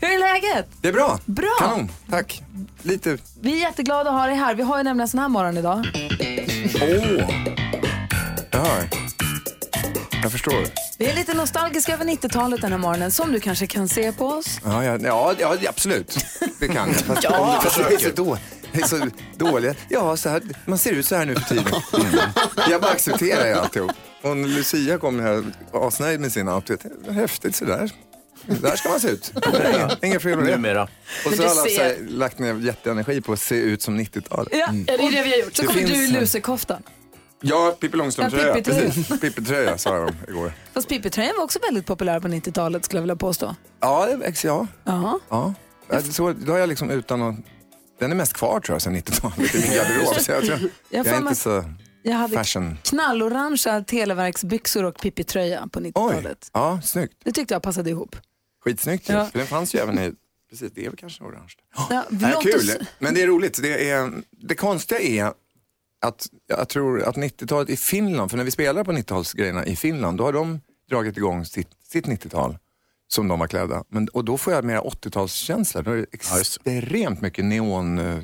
Hur är läget? Det är bra. Bra. Kanon, tack. Lite... Vi är jätteglada att ha dig här. Vi har ju nämligen sån här morgon idag. Åh! Jag hör. Jag förstår. Vi är lite nostalgiska över 90-talet den här morgonen, som du kanske kan se på oss. Ja, ja, ja, ja absolut. Det kan jag. Fast, Ja. jag är så, då, så dålig. Ja, så här, man ser ut så här nu för tiden. [LAUGHS] Mm. Jag bara accepterar ju alltihop. Och när Lucia kom här asnöjd med sin outfit. Häftigt sådär. Där ska man se ut. Inga, [LAUGHS] inga fel med det. Numera. Och så har alla så här, lagt ner jätteenergi på att se ut som 90-talet. Ja, Ja, det är det vi har gjort. Så Det kommer du i finns- lusekoftan. Ja, Pippi Långstrump-tröja. Ja, Pippi-tröja. Precis. Pippi-tröja sa de igår. Fast Pippi-tröjan var också väldigt populär på 90-talet skulle jag vilja påstå. Ja, det växer jag. Ja. Ja. Ja, Så, då har jag liksom utan att... Den är mest kvar tror jag sedan 90-talet i min garderob. Så jag, tror, Jag jag, är mig- inte så Jag hade fashion. knallorangea televerksbyxor och Pippi-tröja på 90-talet. Ja, snyggt. Det tyckte jag passade ihop. Skitsnyggt. Ja. För den fanns ju även i... Precis, det är väl kanske orange. Ja, Nej, låt kul, oss- men det är roligt. Det, är, det konstiga är att jag tror att 90-talet i Finland, för när vi spelar på 90-talsgrejerna i Finland, då har de dragit igång sitt, sitt 90-tal som de var klädda. Men, och då får jag mer 80-talskänsla. Då är det extremt mycket neon, eh,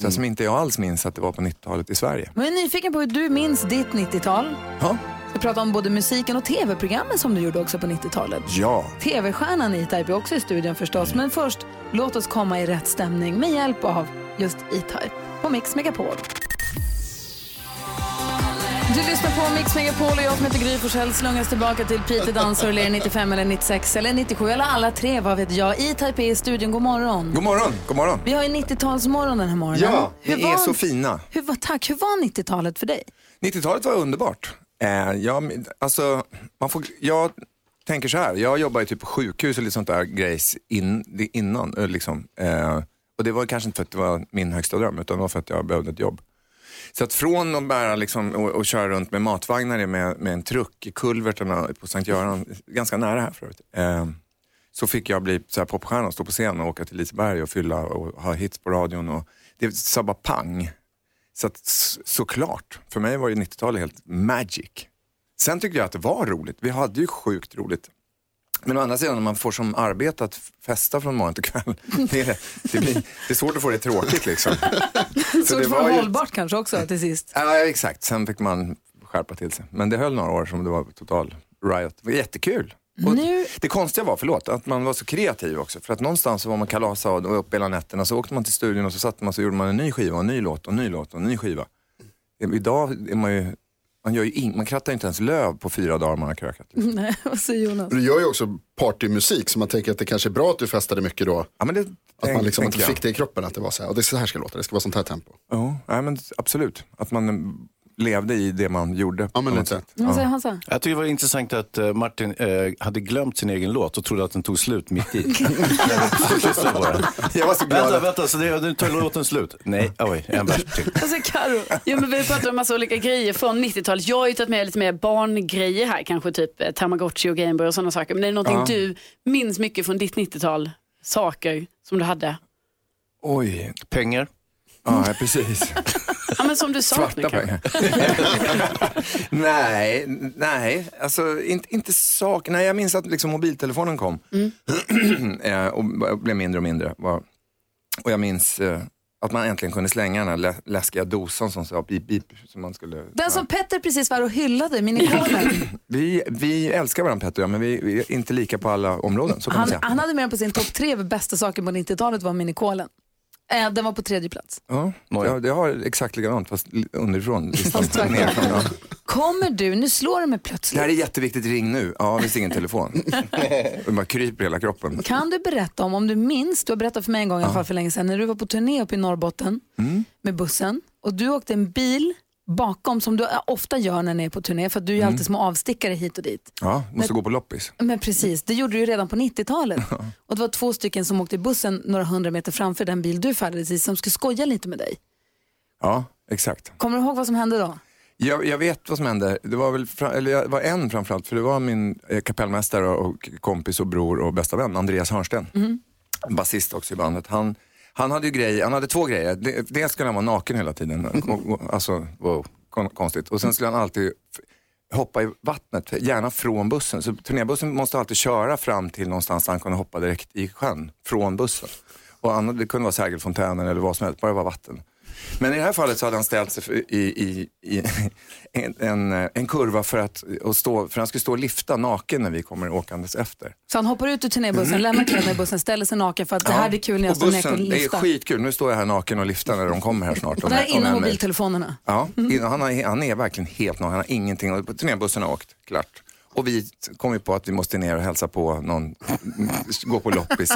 så här som inte jag alls minns att det var på 90-talet i Sverige. Jag är nyfiken på hur du minns ditt 90-tal. Ja. Vi pratar om både musiken och tv-programmen som du gjorde också på 90-talet. Ja. TV-stjärnan E-Type är också i studion förstås. Men först, låt oss komma i rätt stämning med hjälp av just E-Type på Mix Megapol. Du lyssnar på Mix Megapol och jag som heter Gry Forssell slungas tillbaka till Peter Dansar eller 95 eller 96 eller 97 eller alla tre, vad vet jag. I studion, god morgon. God morgon, god morgon. Vi har ju 90-talsmorgon den här morgonen. Ja, Hur ni var- är så fina. Hur var, tack, hur var 90-talet för dig? 90-talet var underbart. Eh, jag, alltså, man får, jag tänker så här, jag jobbar ju typ på sjukhus och lite sånt där grejs in, innan. Liksom. Eh, och det var kanske inte för att det var min högsta dröm, utan det var för att jag behövde ett jobb. Så att från att bära liksom, och, och köra runt med matvagnar med, med en truck i kulverterna på Sankt Göran, ganska nära här förut, eh, så fick jag bli så här popstjärna och stå på scen och åka till Liseberg och fylla och ha hits på radion. Och det sa bara pang. Så att, såklart, för mig var ju 90-talet helt magic. Sen tyckte jag att det var roligt. Vi hade ju sjukt roligt. Men å andra sidan, när man får som arbete att festa från morgon till kväll, [LAUGHS] det är, det, blir, det är svårt att få det tråkigt liksom. [LAUGHS] Så det det var var ju- hållbart kanske också till sist. Ja, exakt. Sen fick man skärpa till sig. Men det höll några år som det var total riot. Det var jättekul. Och Nu- Det konstiga var, förlåt, att man var så kreativ också. För att någonstans så var man kalasad och uppe hela nätterna. Så åkte man till studion och så satt man så gjorde man en ny skiva, och en ny låt och en ny låt och en ny skiva. Idag är man ju, man, gör ju in, man krattar inte ens löv på fyra dagar man har krökat. [LAUGHS] Nej, vad säger Jonas? Du gör ju också partymusik så man tänker att det kanske är bra att du festade mycket då. Ja, men det, att man liksom jag. fick det i kroppen att det var så här, och det är så här ska låta, det ska vara sånt här tempo. Ja, nej, men absolut. Att man levde i det man gjorde. Ja, men lite. Säger Hansa? Jag tycker det var intressant att eh, Martin eh, hade glömt sin egen låt och trodde att den tog slut mitt i. [LAUGHS] Jag var så glad. Vänta, vänta, så det, nu tar låten slut? Nej, oj, en vers till. [LAUGHS] Alltså Karo. Jo, men vi pratar om massa olika grejer från 90-talet. Jag har ju tagit med lite mer barngrejer här, kanske typ eh, Tamagotchi och Gameboy och sådana saker. Men det är någonting Ja. du minns mycket från ditt 90-tal, saker som du hade. Oj. Pengar? Ja, precis. [LAUGHS] Ja, men som du saknar Svarta pengar. [LAUGHS] nej, nej, alltså inte, inte sak. Nej, jag minns att liksom mobiltelefonen kom [CLEARS THROAT] Eh, och blev mindre och mindre. Och jag minns eh, att man äntligen kunde slänga den här lä- läskiga dosan som sa beep beep. Som man skulle, Den som Petter precis var och hyllade, Minikolen. [CLEARS THROAT] vi, vi älskar varandra Petter men vi, vi är inte lika på alla områden. Han, han hade med den på sin topp tre bästa saker på 90-talet var Minikolen. Eh, den var på tredje plats. Ja, jag, jag har exakt likadant fast underifrån. [LAUGHS] listan. Fast. Nerifrån, ja. Kommer du, nu slår du mig Det plötsligt. här är jätteviktigt, ring nu. Ja, visst ingen telefon. [LAUGHS] Det bara kryper i hela kroppen. Kan du berätta om, om du minns, du har berättat för mig en gång i alla fall för länge sedan, när du var på turné uppe i Norrbotten Mm. med bussen och du åkte en bil bakom som du ofta gör när ni är på turné för att du är Mm. alltid små avstickare hit och dit. Ja, måste gå på loppis. Men precis, det gjorde du ju redan på 90-talet. Och det var två stycken som åkte i bussen några hundra meter framför den bil du färdades i som skulle skoja lite med dig. Ja, exakt. Kommer du ihåg vad som hände då? Jag, jag vet vad som hände. Det var, väl, eller jag var en framförallt, för det var min eh, kapellmästare och kompis och bror och bästa vän, Andreas Hörnsten. Basist också i bandet. Han, han hade ju grej, han hade två grejer. Dels skulle han vara naken hela tiden. Alltså, wow, konstigt. Och sen skulle han alltid hoppa i vattnet, gärna från bussen. Så turnébussen måste alltid köra fram till någonstans där han kunde hoppa direkt i sjön, från bussen. Och annat, det kunde vara Sergelfontänen eller vad som helst, bara det var vatten. Men i det här fallet så hade han ställt sig för, i, i, i en, en, en kurva för att, och stå, för han skulle stå och lifta naken när vi kommer åkandes efter. Så han hoppar ut ur turnébussen, lämnar kläderna i bussen, ställer sig naken för att det här blir kul när jag och står ner och bussen, det är skitkul. Nu står jag här naken och liftar när de kommer här snart. Och det här om innan mobiltelefonerna. Ja, in- han, har, han är verkligen helt naken. Han har ingenting. Turnébussen har åkt, klart. Och vi kom ju på att vi måste ner och hälsa på någon, gå på loppis.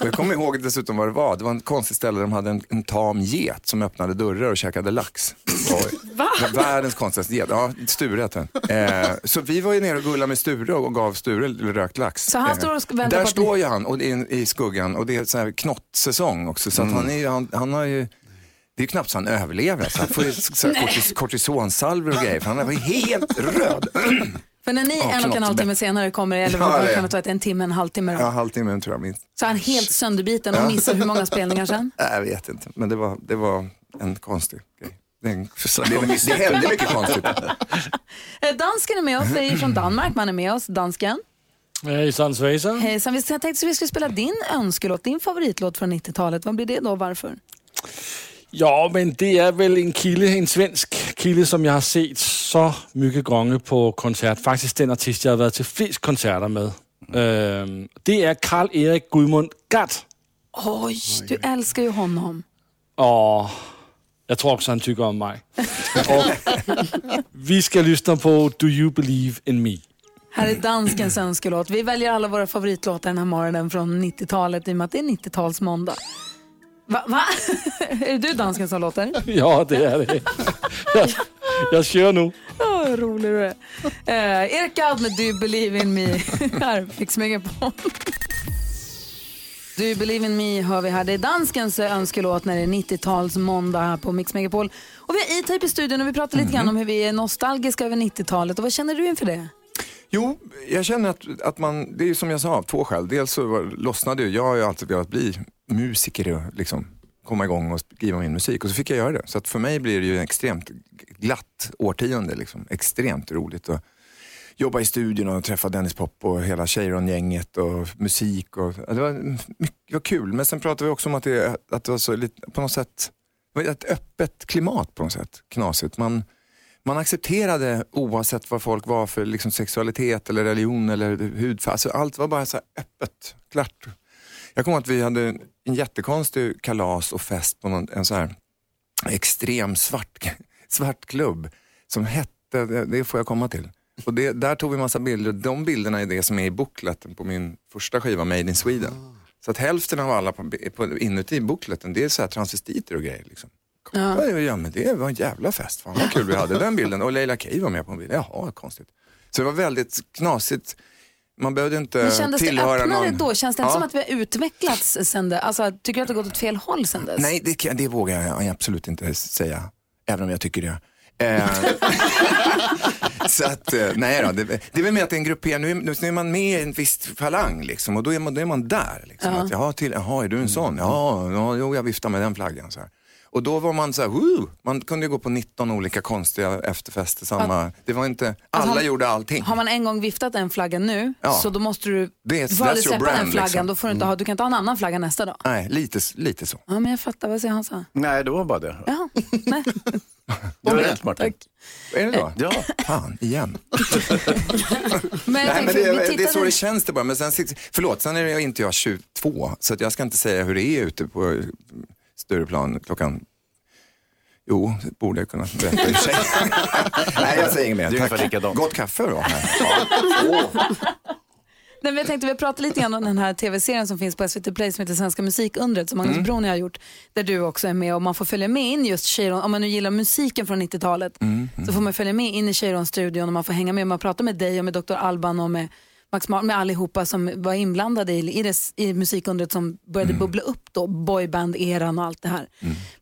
Och jag kommer ihåg dessutom vad det var. Det var en konstigt ställe där de hade en, en tam get som öppnade dörrar och käkade lax. Va? Världens konstigaste get. Ja, Sture hette den. Eh, så vi var ju nere och gullade med Sture och gav Sture rökt lax. Så han Eh, står och väntar Där på att står ju han och är i skuggan och det är så här knottsäsong också. Så att han, är, ju- han, han har ju det är ju knappt så han överlever. Så han får ju kortis, kortisonsalvor och grejer för han är ju helt röd. För när ni Ja, en och en halv timme senare kommer, eller [LAUGHS] Ja, vad kan det ta, ett- en timme, en halvtimme då? Ja, halvtimmen tror jag minst. Så är han helt sönderbiten och Ja. missar hur många spelningar sen? [LAUGHS] Nej, Jag vet inte, men det var, det var en konstig grej. Det, är en, [LAUGHS] det, det hände mycket konstigt. Eh, Dansken är med oss, det är från Danmark, man är med oss, dansken. Hejsan svejsan. Hejsan, vi jag tänkte att vi skulle spela din önskelåt, din favoritlåt från 90-talet. Vad blir det då, varför? Ja, men det är väl en kille, en svensk kille som jag har sett så mycket gånger på koncert. Faktiskt den artist jag har varit till flest konserter med. Ehm, det är Karl-Erik Gudmund Gatt. Oj, du älskar ju honom. Och jag tror också han tycker om mig. Vi ska lyssna på Do You Believe In Me. Här är danskens önskelåt. Vi väljer alla våra favoritlåtar den här morgonen från 90-talet i och med att det är 90-talsmåndag. Va? Va? [LAUGHS] är du dansken som låter? [LAUGHS] Ja, det är det. Jag, jag kör nu. [LAUGHS] Åh, vad rolig du är. Uh, Erik Gadd med Do You Believe In Me. här, Megapol. Do You Believe In Me hör vi här. Det är danskens önskelåt när det är 90-tals måndag här på Mix Megapol. Och vi har E-Type i studion och vi pratar lite grann om hur vi är nostalgiska över 90-talet. Och vad känner du inför det? Jo, jag känner att, att man, det är som jag sa, av två skäl. Dels så var, lossnade jag, jag har ju alltid velat bli musiker och liksom komma igång och skriva min musik och så fick jag göra det. Så att för mig blir det ju en extremt glatt årtionde, liksom. extremt roligt. att jobba i studion och träffa Dennis Pop och hela Cheiron-gänget och musik. Och, det, var, mycket, det var kul, men sen pratade vi också om att det, att det var så lite, på något sätt, det var ett öppet klimat på något sätt, knasigt. Man, man accepterade oavsett vad folk var för liksom, sexualitet eller religion eller hudfärg. Alltså, allt var bara så här öppet, klart. Jag kommer ihåg att vi hade en jättekonstig kalas och fest på någon, en så här extrem svart, [LAUGHS] svart klubb som hette, det, det får jag komma till. Och det, där tog vi massa bilder. De bilderna är det som är i bookleten på min första skiva Made in Sweden. Så att hälften av alla på, på, inuti bookleten det är så här transvestiter och grejer. Liksom. Ja. Ja, men det var en jävla fest. Fan vad kul vi hade den bilden. Och Leila Kay var med på en bild. Jaha, konstigt. Så det var väldigt knasigt. Man behövde inte Men kändes det tillhöra öppnare någon... då? Känns det inte Ja. som att vi har utvecklats sen det? Alltså, tycker du att det har gått åt fel håll sen dess? Nej, det, det vågar jag absolut inte säga. Även om jag tycker det. Eh, [LAUGHS] så att, eh, nej då, det, det är väl med att det är en gruppering, nu, nu är man med i en viss falang liksom, och då är man, då är man där. Liksom, Ja. att, jaha, till, jaha, är du en sån? Ja, ja jo, jag viftar med den flaggan. Så här. Och då var man så här, woo! man kunde ju gå på 19 olika konstiga efterfester. Samma, det var inte, alla har- gjorde allting. Har man en gång viftat en flagga nu, Ja. så då måste du, Det är- du får aldrig släppa den brand, flaggan. liksom. Mm. Då får du, inte ha, du kan inte ha en annan flagga nästa dag. Nej, lite, lite så. Ja, men jag fattar. Vad säger Hansa? Nej, det var bara det. Ja, nej. [LAUGHS] Du har rätt Martin. Är det då? Ja. Fan, igen. [LAUGHS] Men, Nej, men det, det är så det känns det bara. Men sen, förlåt, sen är jag inte jag 22 så att jag ska inte säga hur det är ute på Stureplan klockan Jo, det borde jag kunna berätta i och för sig. [LAUGHS] Nej, jag säger inget mer. Tack. likadant. Gott kaffe då. [LAUGHS] Här. [LAUGHS] Nej, men jag tänkte vi pratar lite grann om den här tv-serien som finns på SVT Play som heter Svenska musikundret som Mm. Magnus Broni har gjort. Där du också är med och man får följa med in just Cheiron, om man nu gillar musiken från 90-talet Mm, så får man följa med in i Cheiron-studion och man får hänga med. Man pratar med dig och med Dr. Alban och med Max Mar- med allihopa som var inblandade i, i, det, i musikundret som började Mm. bubbla upp då, boyband-eran och allt det här.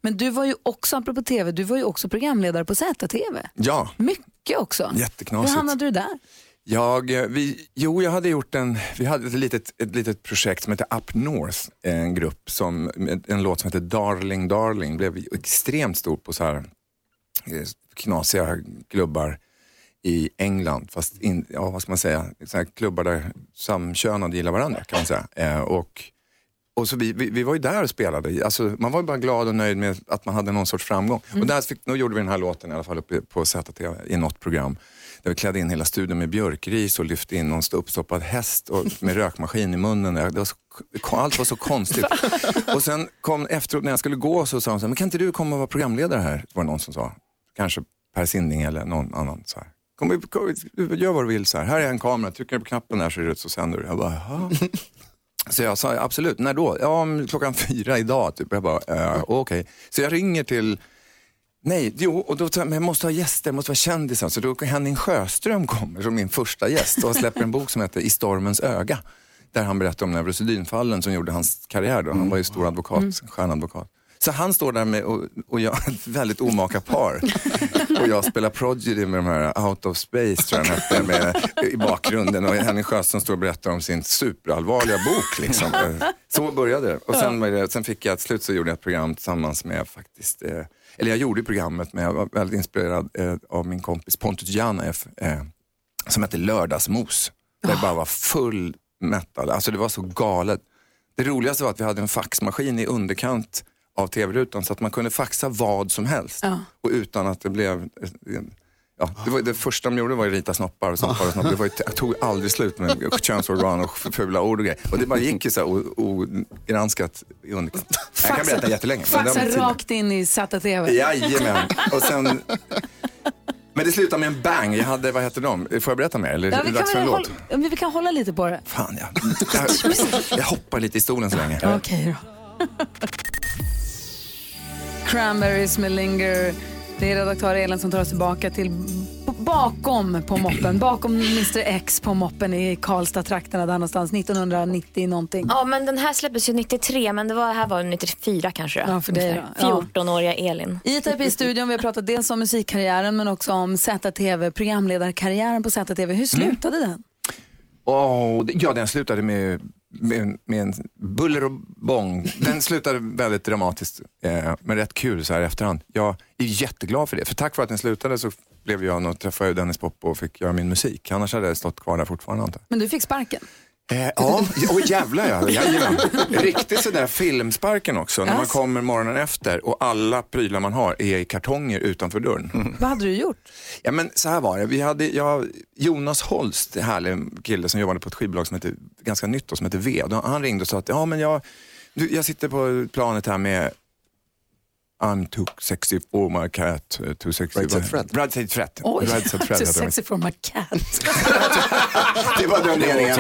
Men du var ju också, apropå tv, du var ju också programledare på ZTV. Ja, Mycket också. Jätteknasigt. Hur hamnade du där? jag, eh, vi, jo, jag hade gjort en, vi hade ett litet, ett litet projekt som heter Up North, en grupp som, en låt som heter Darling Darling, blev extremt stor på så här eh, knasiga klubbar i England, fast in, ja, vad ska man säga, så klubbar där samkönade gillar varandra kan man säga. Eh, och och så vi, vi, vi var ju där och spelade. Alltså, man var ju bara glad och nöjd med att man hade någon sorts framgång. Och där fick, då gjorde vi den här låten i alla fall uppe på ZTV i något program. Där vi klädde in hela studion med björkris och lyfte in någon uppstoppad häst och [LAUGHS] med rökmaskin i munnen. Det var så, allt var så konstigt. [LAUGHS] Och sen kom efteråt när jag skulle gå så sa hon så här, men kan inte du komma och vara programledare här? var det någon som sa. Kanske Per Sinding eller någon annan. Så här. Kom, kom, gör vad du vill. Så här. här är en kamera, trycker på knappen där så, är det, så sänder du. Jag bara, Jaha. [LAUGHS] Så jag sa absolut, när då? Ja, klockan [LAUGHS] fyra idag. Typ. Jag bara, äh, okej. Så jag ringer till Nej, jo, och då, men jag måste ha gäster, jag måste vara kändisar. Så då Henning Sjöström kommer som min första gäst och släpper en bok som heter I stormens öga. Där han berättar om neurosedynfallen som gjorde hans karriär. Då. Han var ju stor advokat, Mm. stjärnadvokat. Så han står där med, och, och jag, [LAUGHS] ett väldigt omaka par. och jag spelar Prodigy med de här Out of Space tror jag hette, med, i bakgrunden. Och Henning Sjöström står och berättar om sin superallvarliga bok. Liksom. Så började det. Och sen, det, sen fick jag, till slut så gjorde jag ett program tillsammans med faktiskt, eh, eller jag gjorde programmet men jag var väldigt inspirerad eh, av min kompis Pontus Janef eh, som hette Lördagsmos. Där det bara var full metal, alltså det var så galet. Det roligaste var att vi hade en faxmaskin i underkant av tv-rutan så att man kunde faxa vad som helst. Ja. Och utan att det blev... Ja, det, var, det första de gjorde var att rita snoppar och snoppar och snoppar. Det var jag tog aldrig slut med könsorgan och fula ord och grejer. Och det bara gick ju så här ogranskat i underkant. Jag kan berätta jättelänge. Faxa rakt in i ZTV. Jajamän. Och sen... Men det slutade med en bang. Jag hade, vad heter de? Får jag berätta mer? Eller Ja, vi, dags för kan en låt? hålla, ja, vi kan hålla lite på det. Fan, jag, jag, jag hoppar lite i stolen så länge. Okej då. Cranberries med Linger. Det är redaktör Elin som tar oss tillbaka till bakom på moppen. Bakom Mr X på moppen i Karlstad-trakterna där någonstans 1990 någonting. Ja, men den här släpptes ju 93, men det var, här var 94 kanske. Ja, för dig då. Ja. 14-åriga Elin. I terapistudion vi har pratat dels om musikkarriären men också om ZTV, programledarkarriären på ZTV. Hur slutade den? Åh, det- ja, den slutade med, med, med en buller och bång. Den slutade väldigt dramatiskt, eh, men rätt kul så här i efterhand. Jag är jätteglad för det, för tack vare att den slutade så blev jag och träffade jag Dennis Pop och fick göra min musik. Annars hade jag stått kvar där fortfarande antar. Men du fick sparken. Eh, ja, oj jävlar ja. [LAUGHS] Jajamän. Riktigt sådär filmsparken också. När man Yes. kommer morgonen efter och alla prylar man har är i kartonger utanför dörren. Vad hade du gjort? Ja men så här var det. Vi hade, jag, Jonas Holst, en härlig kille som jobbade på ett skivbolag som heter, ganska nytt då, som heter V. Han ringde och sa att ja, men jag, jag sitter på planet här med I'm too sexy for my cat. uh, Too sexy Said Fred. Said Fred. Oj, [LAUGHS] Fred too sexy for my cat. [LAUGHS] Det var den meningen.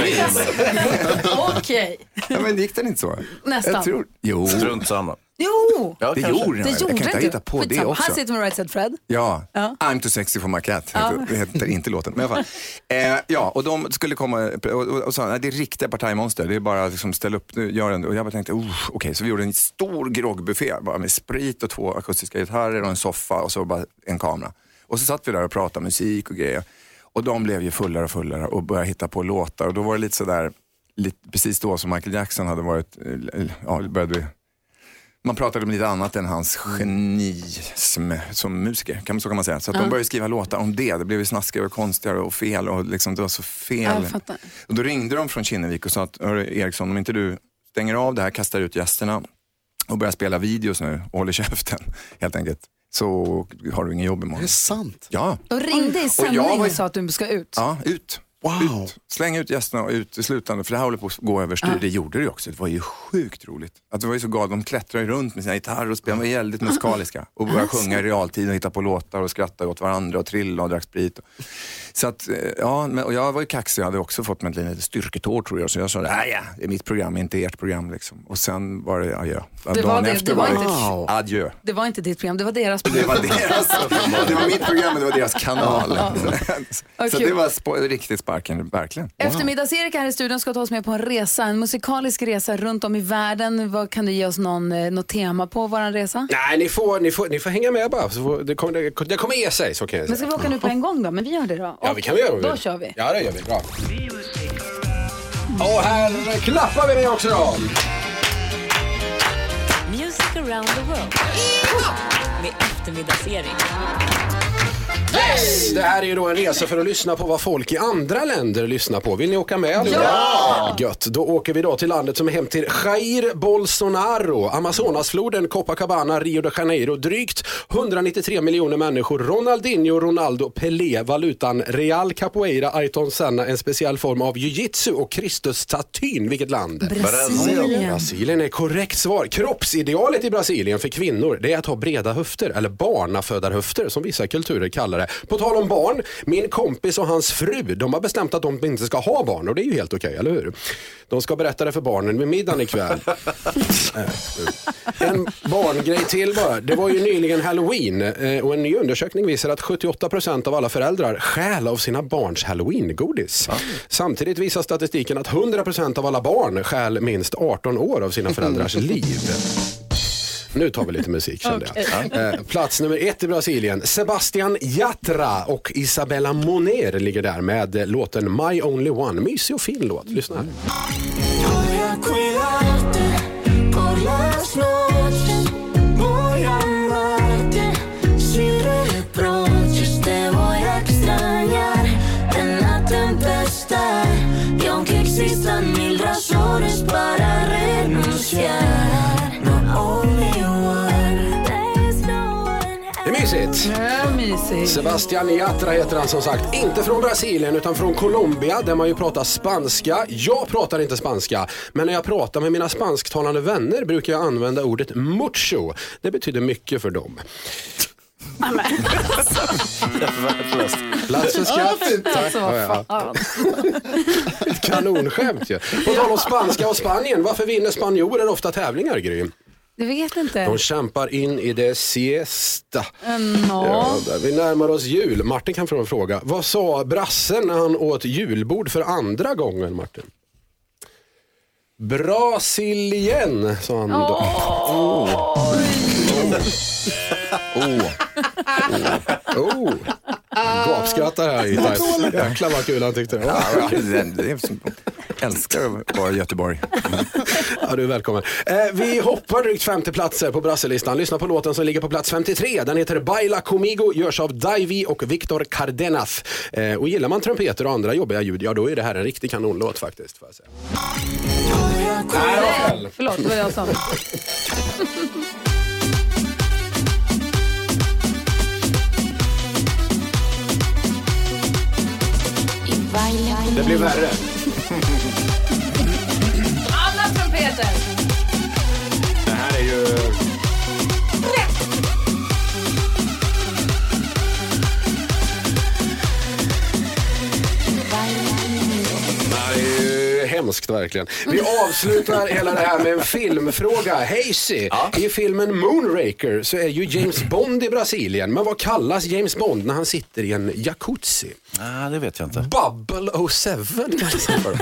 Okej, [LAUGHS] Ja, men gick den inte så? Nästan. Jag tror, jo. Strunt samma. Jo! Det kanske. gjorde den. Det Jag gjorde kan inte hitta på det också. Han sitter med Right Said Fred. Ja, Ja. I'm too sexy for my cat. Heter, Det heter inte låten. Men i alla fall. [LAUGHS] Eh, ja, och de skulle komma och, och, och sa, nej, det är riktiga partajmonster. Det är bara liksom ställa upp, nu, gör en. Och jag bara tänkte, okej, så vi gjorde en stor groggbuffé bara med sprit och två akustiska gitarrer och en soffa och så bara en kamera. Och så satt vi där och pratade musik och grejer. Och de blev ju fullare och fullare och började hitta på låtar. Och då var det lite sådär, lite, precis då som Michael Jackson hade varit, eh, ja, det började vi man pratade om lite annat än hans genism som musiker, kan, så kan man säga. Så att de började skriva låtar om det. Det blev ju snaskigare och konstigare och fel och liksom, det var så fel. Jag fattar. Och då ringde de från Kinnevik och sa att, "Hörru, Eriksson, om inte du stänger av det här, kastar ut gästerna och börjar spela videos nu och håller käften, [LAUGHS] helt enkelt, så har du ingen jobb Det imorgon. är sant. Ja, Och ringde i sändning jag och, var ju- sa att du ska ut. ja, ut. Wow. Ut. Släng ut gästerna och ut i slutändan, för det här håller på att gå överstyr. Det gjorde det ju också. Det var ju sjukt roligt. Att det var ju så galet. De klättrade runt med sina gitarrer och spelade. De var väldigt musikaliska. Och började sjunga i realtid och hitta på låtar och skratta åt varandra och trilla och drack sprit. Så att, eh, ja, men, och jag var ju kaxig. Jag hade också fått mig ett litet styrketår tror jag. Så jag sa, nej ja, det är mitt program, inte ert program. Liksom. Och sen var det adjö. Det var det, det var inte- Wow. adjö. Det var inte ditt program, det var deras Det program. var deras, [LAUGHS] det var mitt program och det var deras kanal. Ja, [LAUGHS] Så kul. det var riktigt sparken, verkligen. Eftermiddags-Erik här i studion ska ta oss med på en resa, en musikalisk resa runt om i världen. Vad Kan du ge oss någon, eh, något tema på vår resa? Nej, ni får, ni, får, ni får hänga med bara. Så får, det, kommer, det, det kommer ge sig, så kan jag Men ska säga. vi åka nu på en gång då? Men vi gör det då. Ja, vi kan väl göra det. Då kör vi. Ja, det gör vi. Bra. Och här klappar vi med också då. Music around the world. Med eftermiddags-Erik. Yes! Det här är ju då en resa för att lyssna på vad folk i andra länder lyssnar på. Vill ni åka med? Ja! Gött. Då åker vi då till landet som är hem till Jair Bolsonaro, Amazonasfloden, Copacabana, Rio de Janeiro. Drygt 193 miljoner människor. Ronaldinho, Ronaldo, Pelé, valutan Real Capoeira, Ayrton Senna, en speciell form av jiu-jitsu och Kristus-statyn. Vilket land? Brasilien. Brasilien är korrekt svar. Kroppsidealet i Brasilien för kvinnor det är att ha breda höfter eller barnafödarhöfter som vissa kulturer kallar det. På tal om barn, min kompis och hans fru de har bestämt att de inte ska ha barn och det är ju helt okej, eller hur? De ska berätta det för barnen vid middagen ikväll. [LAUGHS] Eh, en barngrej till bara. Det var ju nyligen halloween eh, och en ny undersökning visar att 78% av alla föräldrar stjäl av sina barns halloween-godis. Samtidigt visar statistiken att 100% av alla barn stjäl minst 18 år av sina föräldrars liv. Nu tar vi lite musik kände jag. Eh, plats nummer ett i Brasilien. Sebastian Yatra och Isabella Moner ligger där med eh, låten My Only One. Mysig och fin låt. Lyssna här. Voy mysigt. Ja. Sebastian Yatra heter han som sagt. Inte från Brasilien utan från Colombia där man ju pratar spanska. Jag pratar inte spanska men när jag pratar med mina spansktalande vänner brukar jag använda ordet mucho. Det betyder mycket för dem. Plats för skratt. Alltså, vad Ja, ja. fan. Ett kanonskämt ju. På tal om spanska och Spanien, varför vinner spanjorer ofta tävlingar Gry? Jag vet inte. De kämpar in i det siesta. Nå. Ja, vi närmar oss jul. Martin kan få en fråga. Vad sa brassen när han åt julbord för andra gången Martin? Brasilien sa han då. Oh. Oh. Gapskrattar här i Jäklar vad kul han tyckte det Ja, var. det, det är, älskar att vara i Göteborg. Ja, du är välkommen. Eh, vi hoppar drygt 50 platser på brasselistan. Lyssna på låten som ligger på plats 53. Den heter Baila Comigo, görs av Davy och Victor Cardenas. Eh, och gillar man trumpeter och andra jobbiga ljud, ja då är det här en riktig kanonlåt faktiskt. Får jag säga. Nej, förlåt, det var jag som... Det blir värre. Alla trumpeter! Det här är ju... hemskt verkligen. Vi avslutar hela det här med en filmfråga. Hazy, i filmen Moonraker så är ju James Bond i Brasilien. Men vad kallas James Bond när han sitter i en jacuzzi? Ah, det vet jag inte. Bubble 07 kallas han för.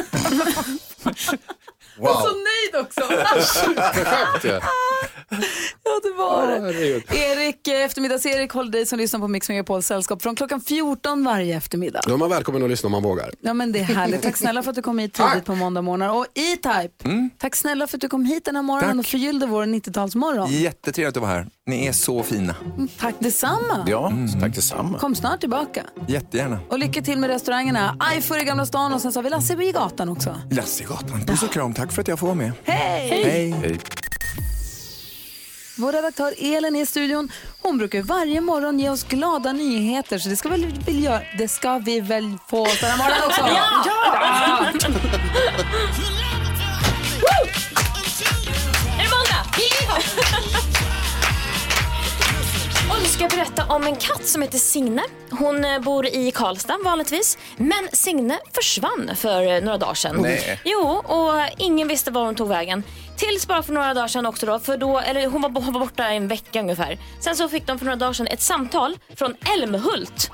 Wow. Och så nöjd också. Superskämt ju. Ja, det. herregud. Erik, eh, eftermiddags-Erik håller dig som lyssnar på Mix Megapols sällskap från klockan 14 varje eftermiddag. Då är man välkommen att lyssna om man vågar. Ja men det är härligt. Tack snälla för att du kom hit tidigt på måndag morgon. Och E-Type, tack snälla för att du kom hit den här morgonen och förgyllde vår 90-talsmorgon. Jättetrevligt att vara här. Ni är så fina. Mm, Tack detsamma. Ja, tack detsamma. Kom snart tillbaka. Jättegärna. Och lycka till med restaurangerna. Ajfur i Gamla stan och sen så har vi Lasse i gatan också. Lassegatan. Puss och kram. Tack för att jag får vara med. Hej! Hej. Vår redaktör Elin är i studion. Hon brukar varje morgon ge oss glada nyheter så det ska, väl, vill göra, det ska vi väl få den här morgonen också? [LAUGHS] Ja! Ja! Är det måndag? Och nu ska jag berätta om en katt som heter Signe. Hon eh, bor i Karlstad vanligtvis. Men Signe försvann för eh, några dagar sedan. Nej. Jo, och ingen visste var hon tog vägen. Tills bara för några dagar sedan också då, för då, eller hon var, hon var borta en vecka ungefär. Sen så fick de för några dagar sedan ett samtal från Älmhult.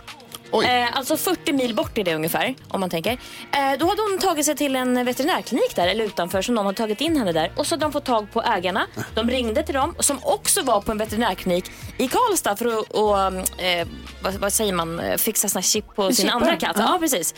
Eh, alltså 40 mil bort är det ungefär, om man tänker. Eh, då hade hon tagit sig till en veterinärklinik där, eller utanför, så någon hade tagit in henne där. Och så hade de fått tag på ägarna. De ringde till dem, som också var på en veterinärklinik i Karlstad för att, och, eh, vad, vad säger man, Eh, fixa såna chip på sin andra katt. ja. Ja, precis.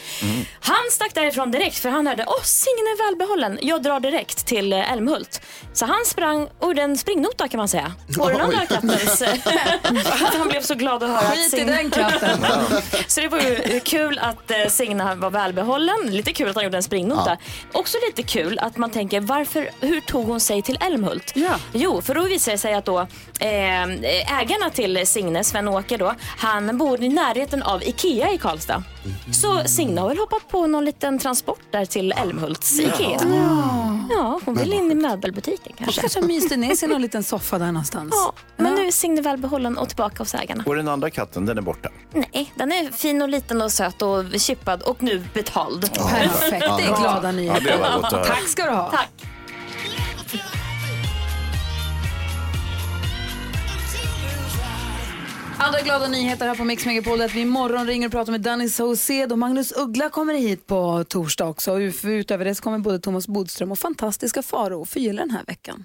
Han stack därifrån direkt för han hörde, åh Signe är välbehållen. Jag drar direkt till eh, Älmhult. Så han sprang och gjorde en springnota kan man säga. På den andra kattens... [LAUGHS] [LAUGHS] att han blev så glad att höra att Skit i den katten. [LAUGHS] Så det var ju kul att eh, Signe var välbehållen. Lite kul att han gjorde en springnota. Också lite kul att man tänker varför, hur tog hon sig till Älmhult? Jo, för då visar det sig att då eh, ägarna till Signe, Sven-Åke då, han bor i närheten av Ikea i Karlstad. Så Signe har väl hoppat på någon liten transport där till Älmhults Ikea. Ja, hon vill in i möbelbutiken kanske. Kanske myste ner sig i någon liten soffa där någonstans. Ja, men nu är Signe välbehållen och tillbaka hos ägarna. Och den andra katten, den är borta. Nej, den är fin och liten och söt och chippad och nu betald. Perfekt, det är glada nyheter. Ja. Tack ska du ha. Tack. Andra glada nyheter här på Mix Megapol är att vi imorgon ringer och pratar med Danny Saucedo. Magnus Uggla kommer hit på torsdag också. Utöver det så kommer både Thomas Bodström och fantastiska Faro förgylla den här veckan.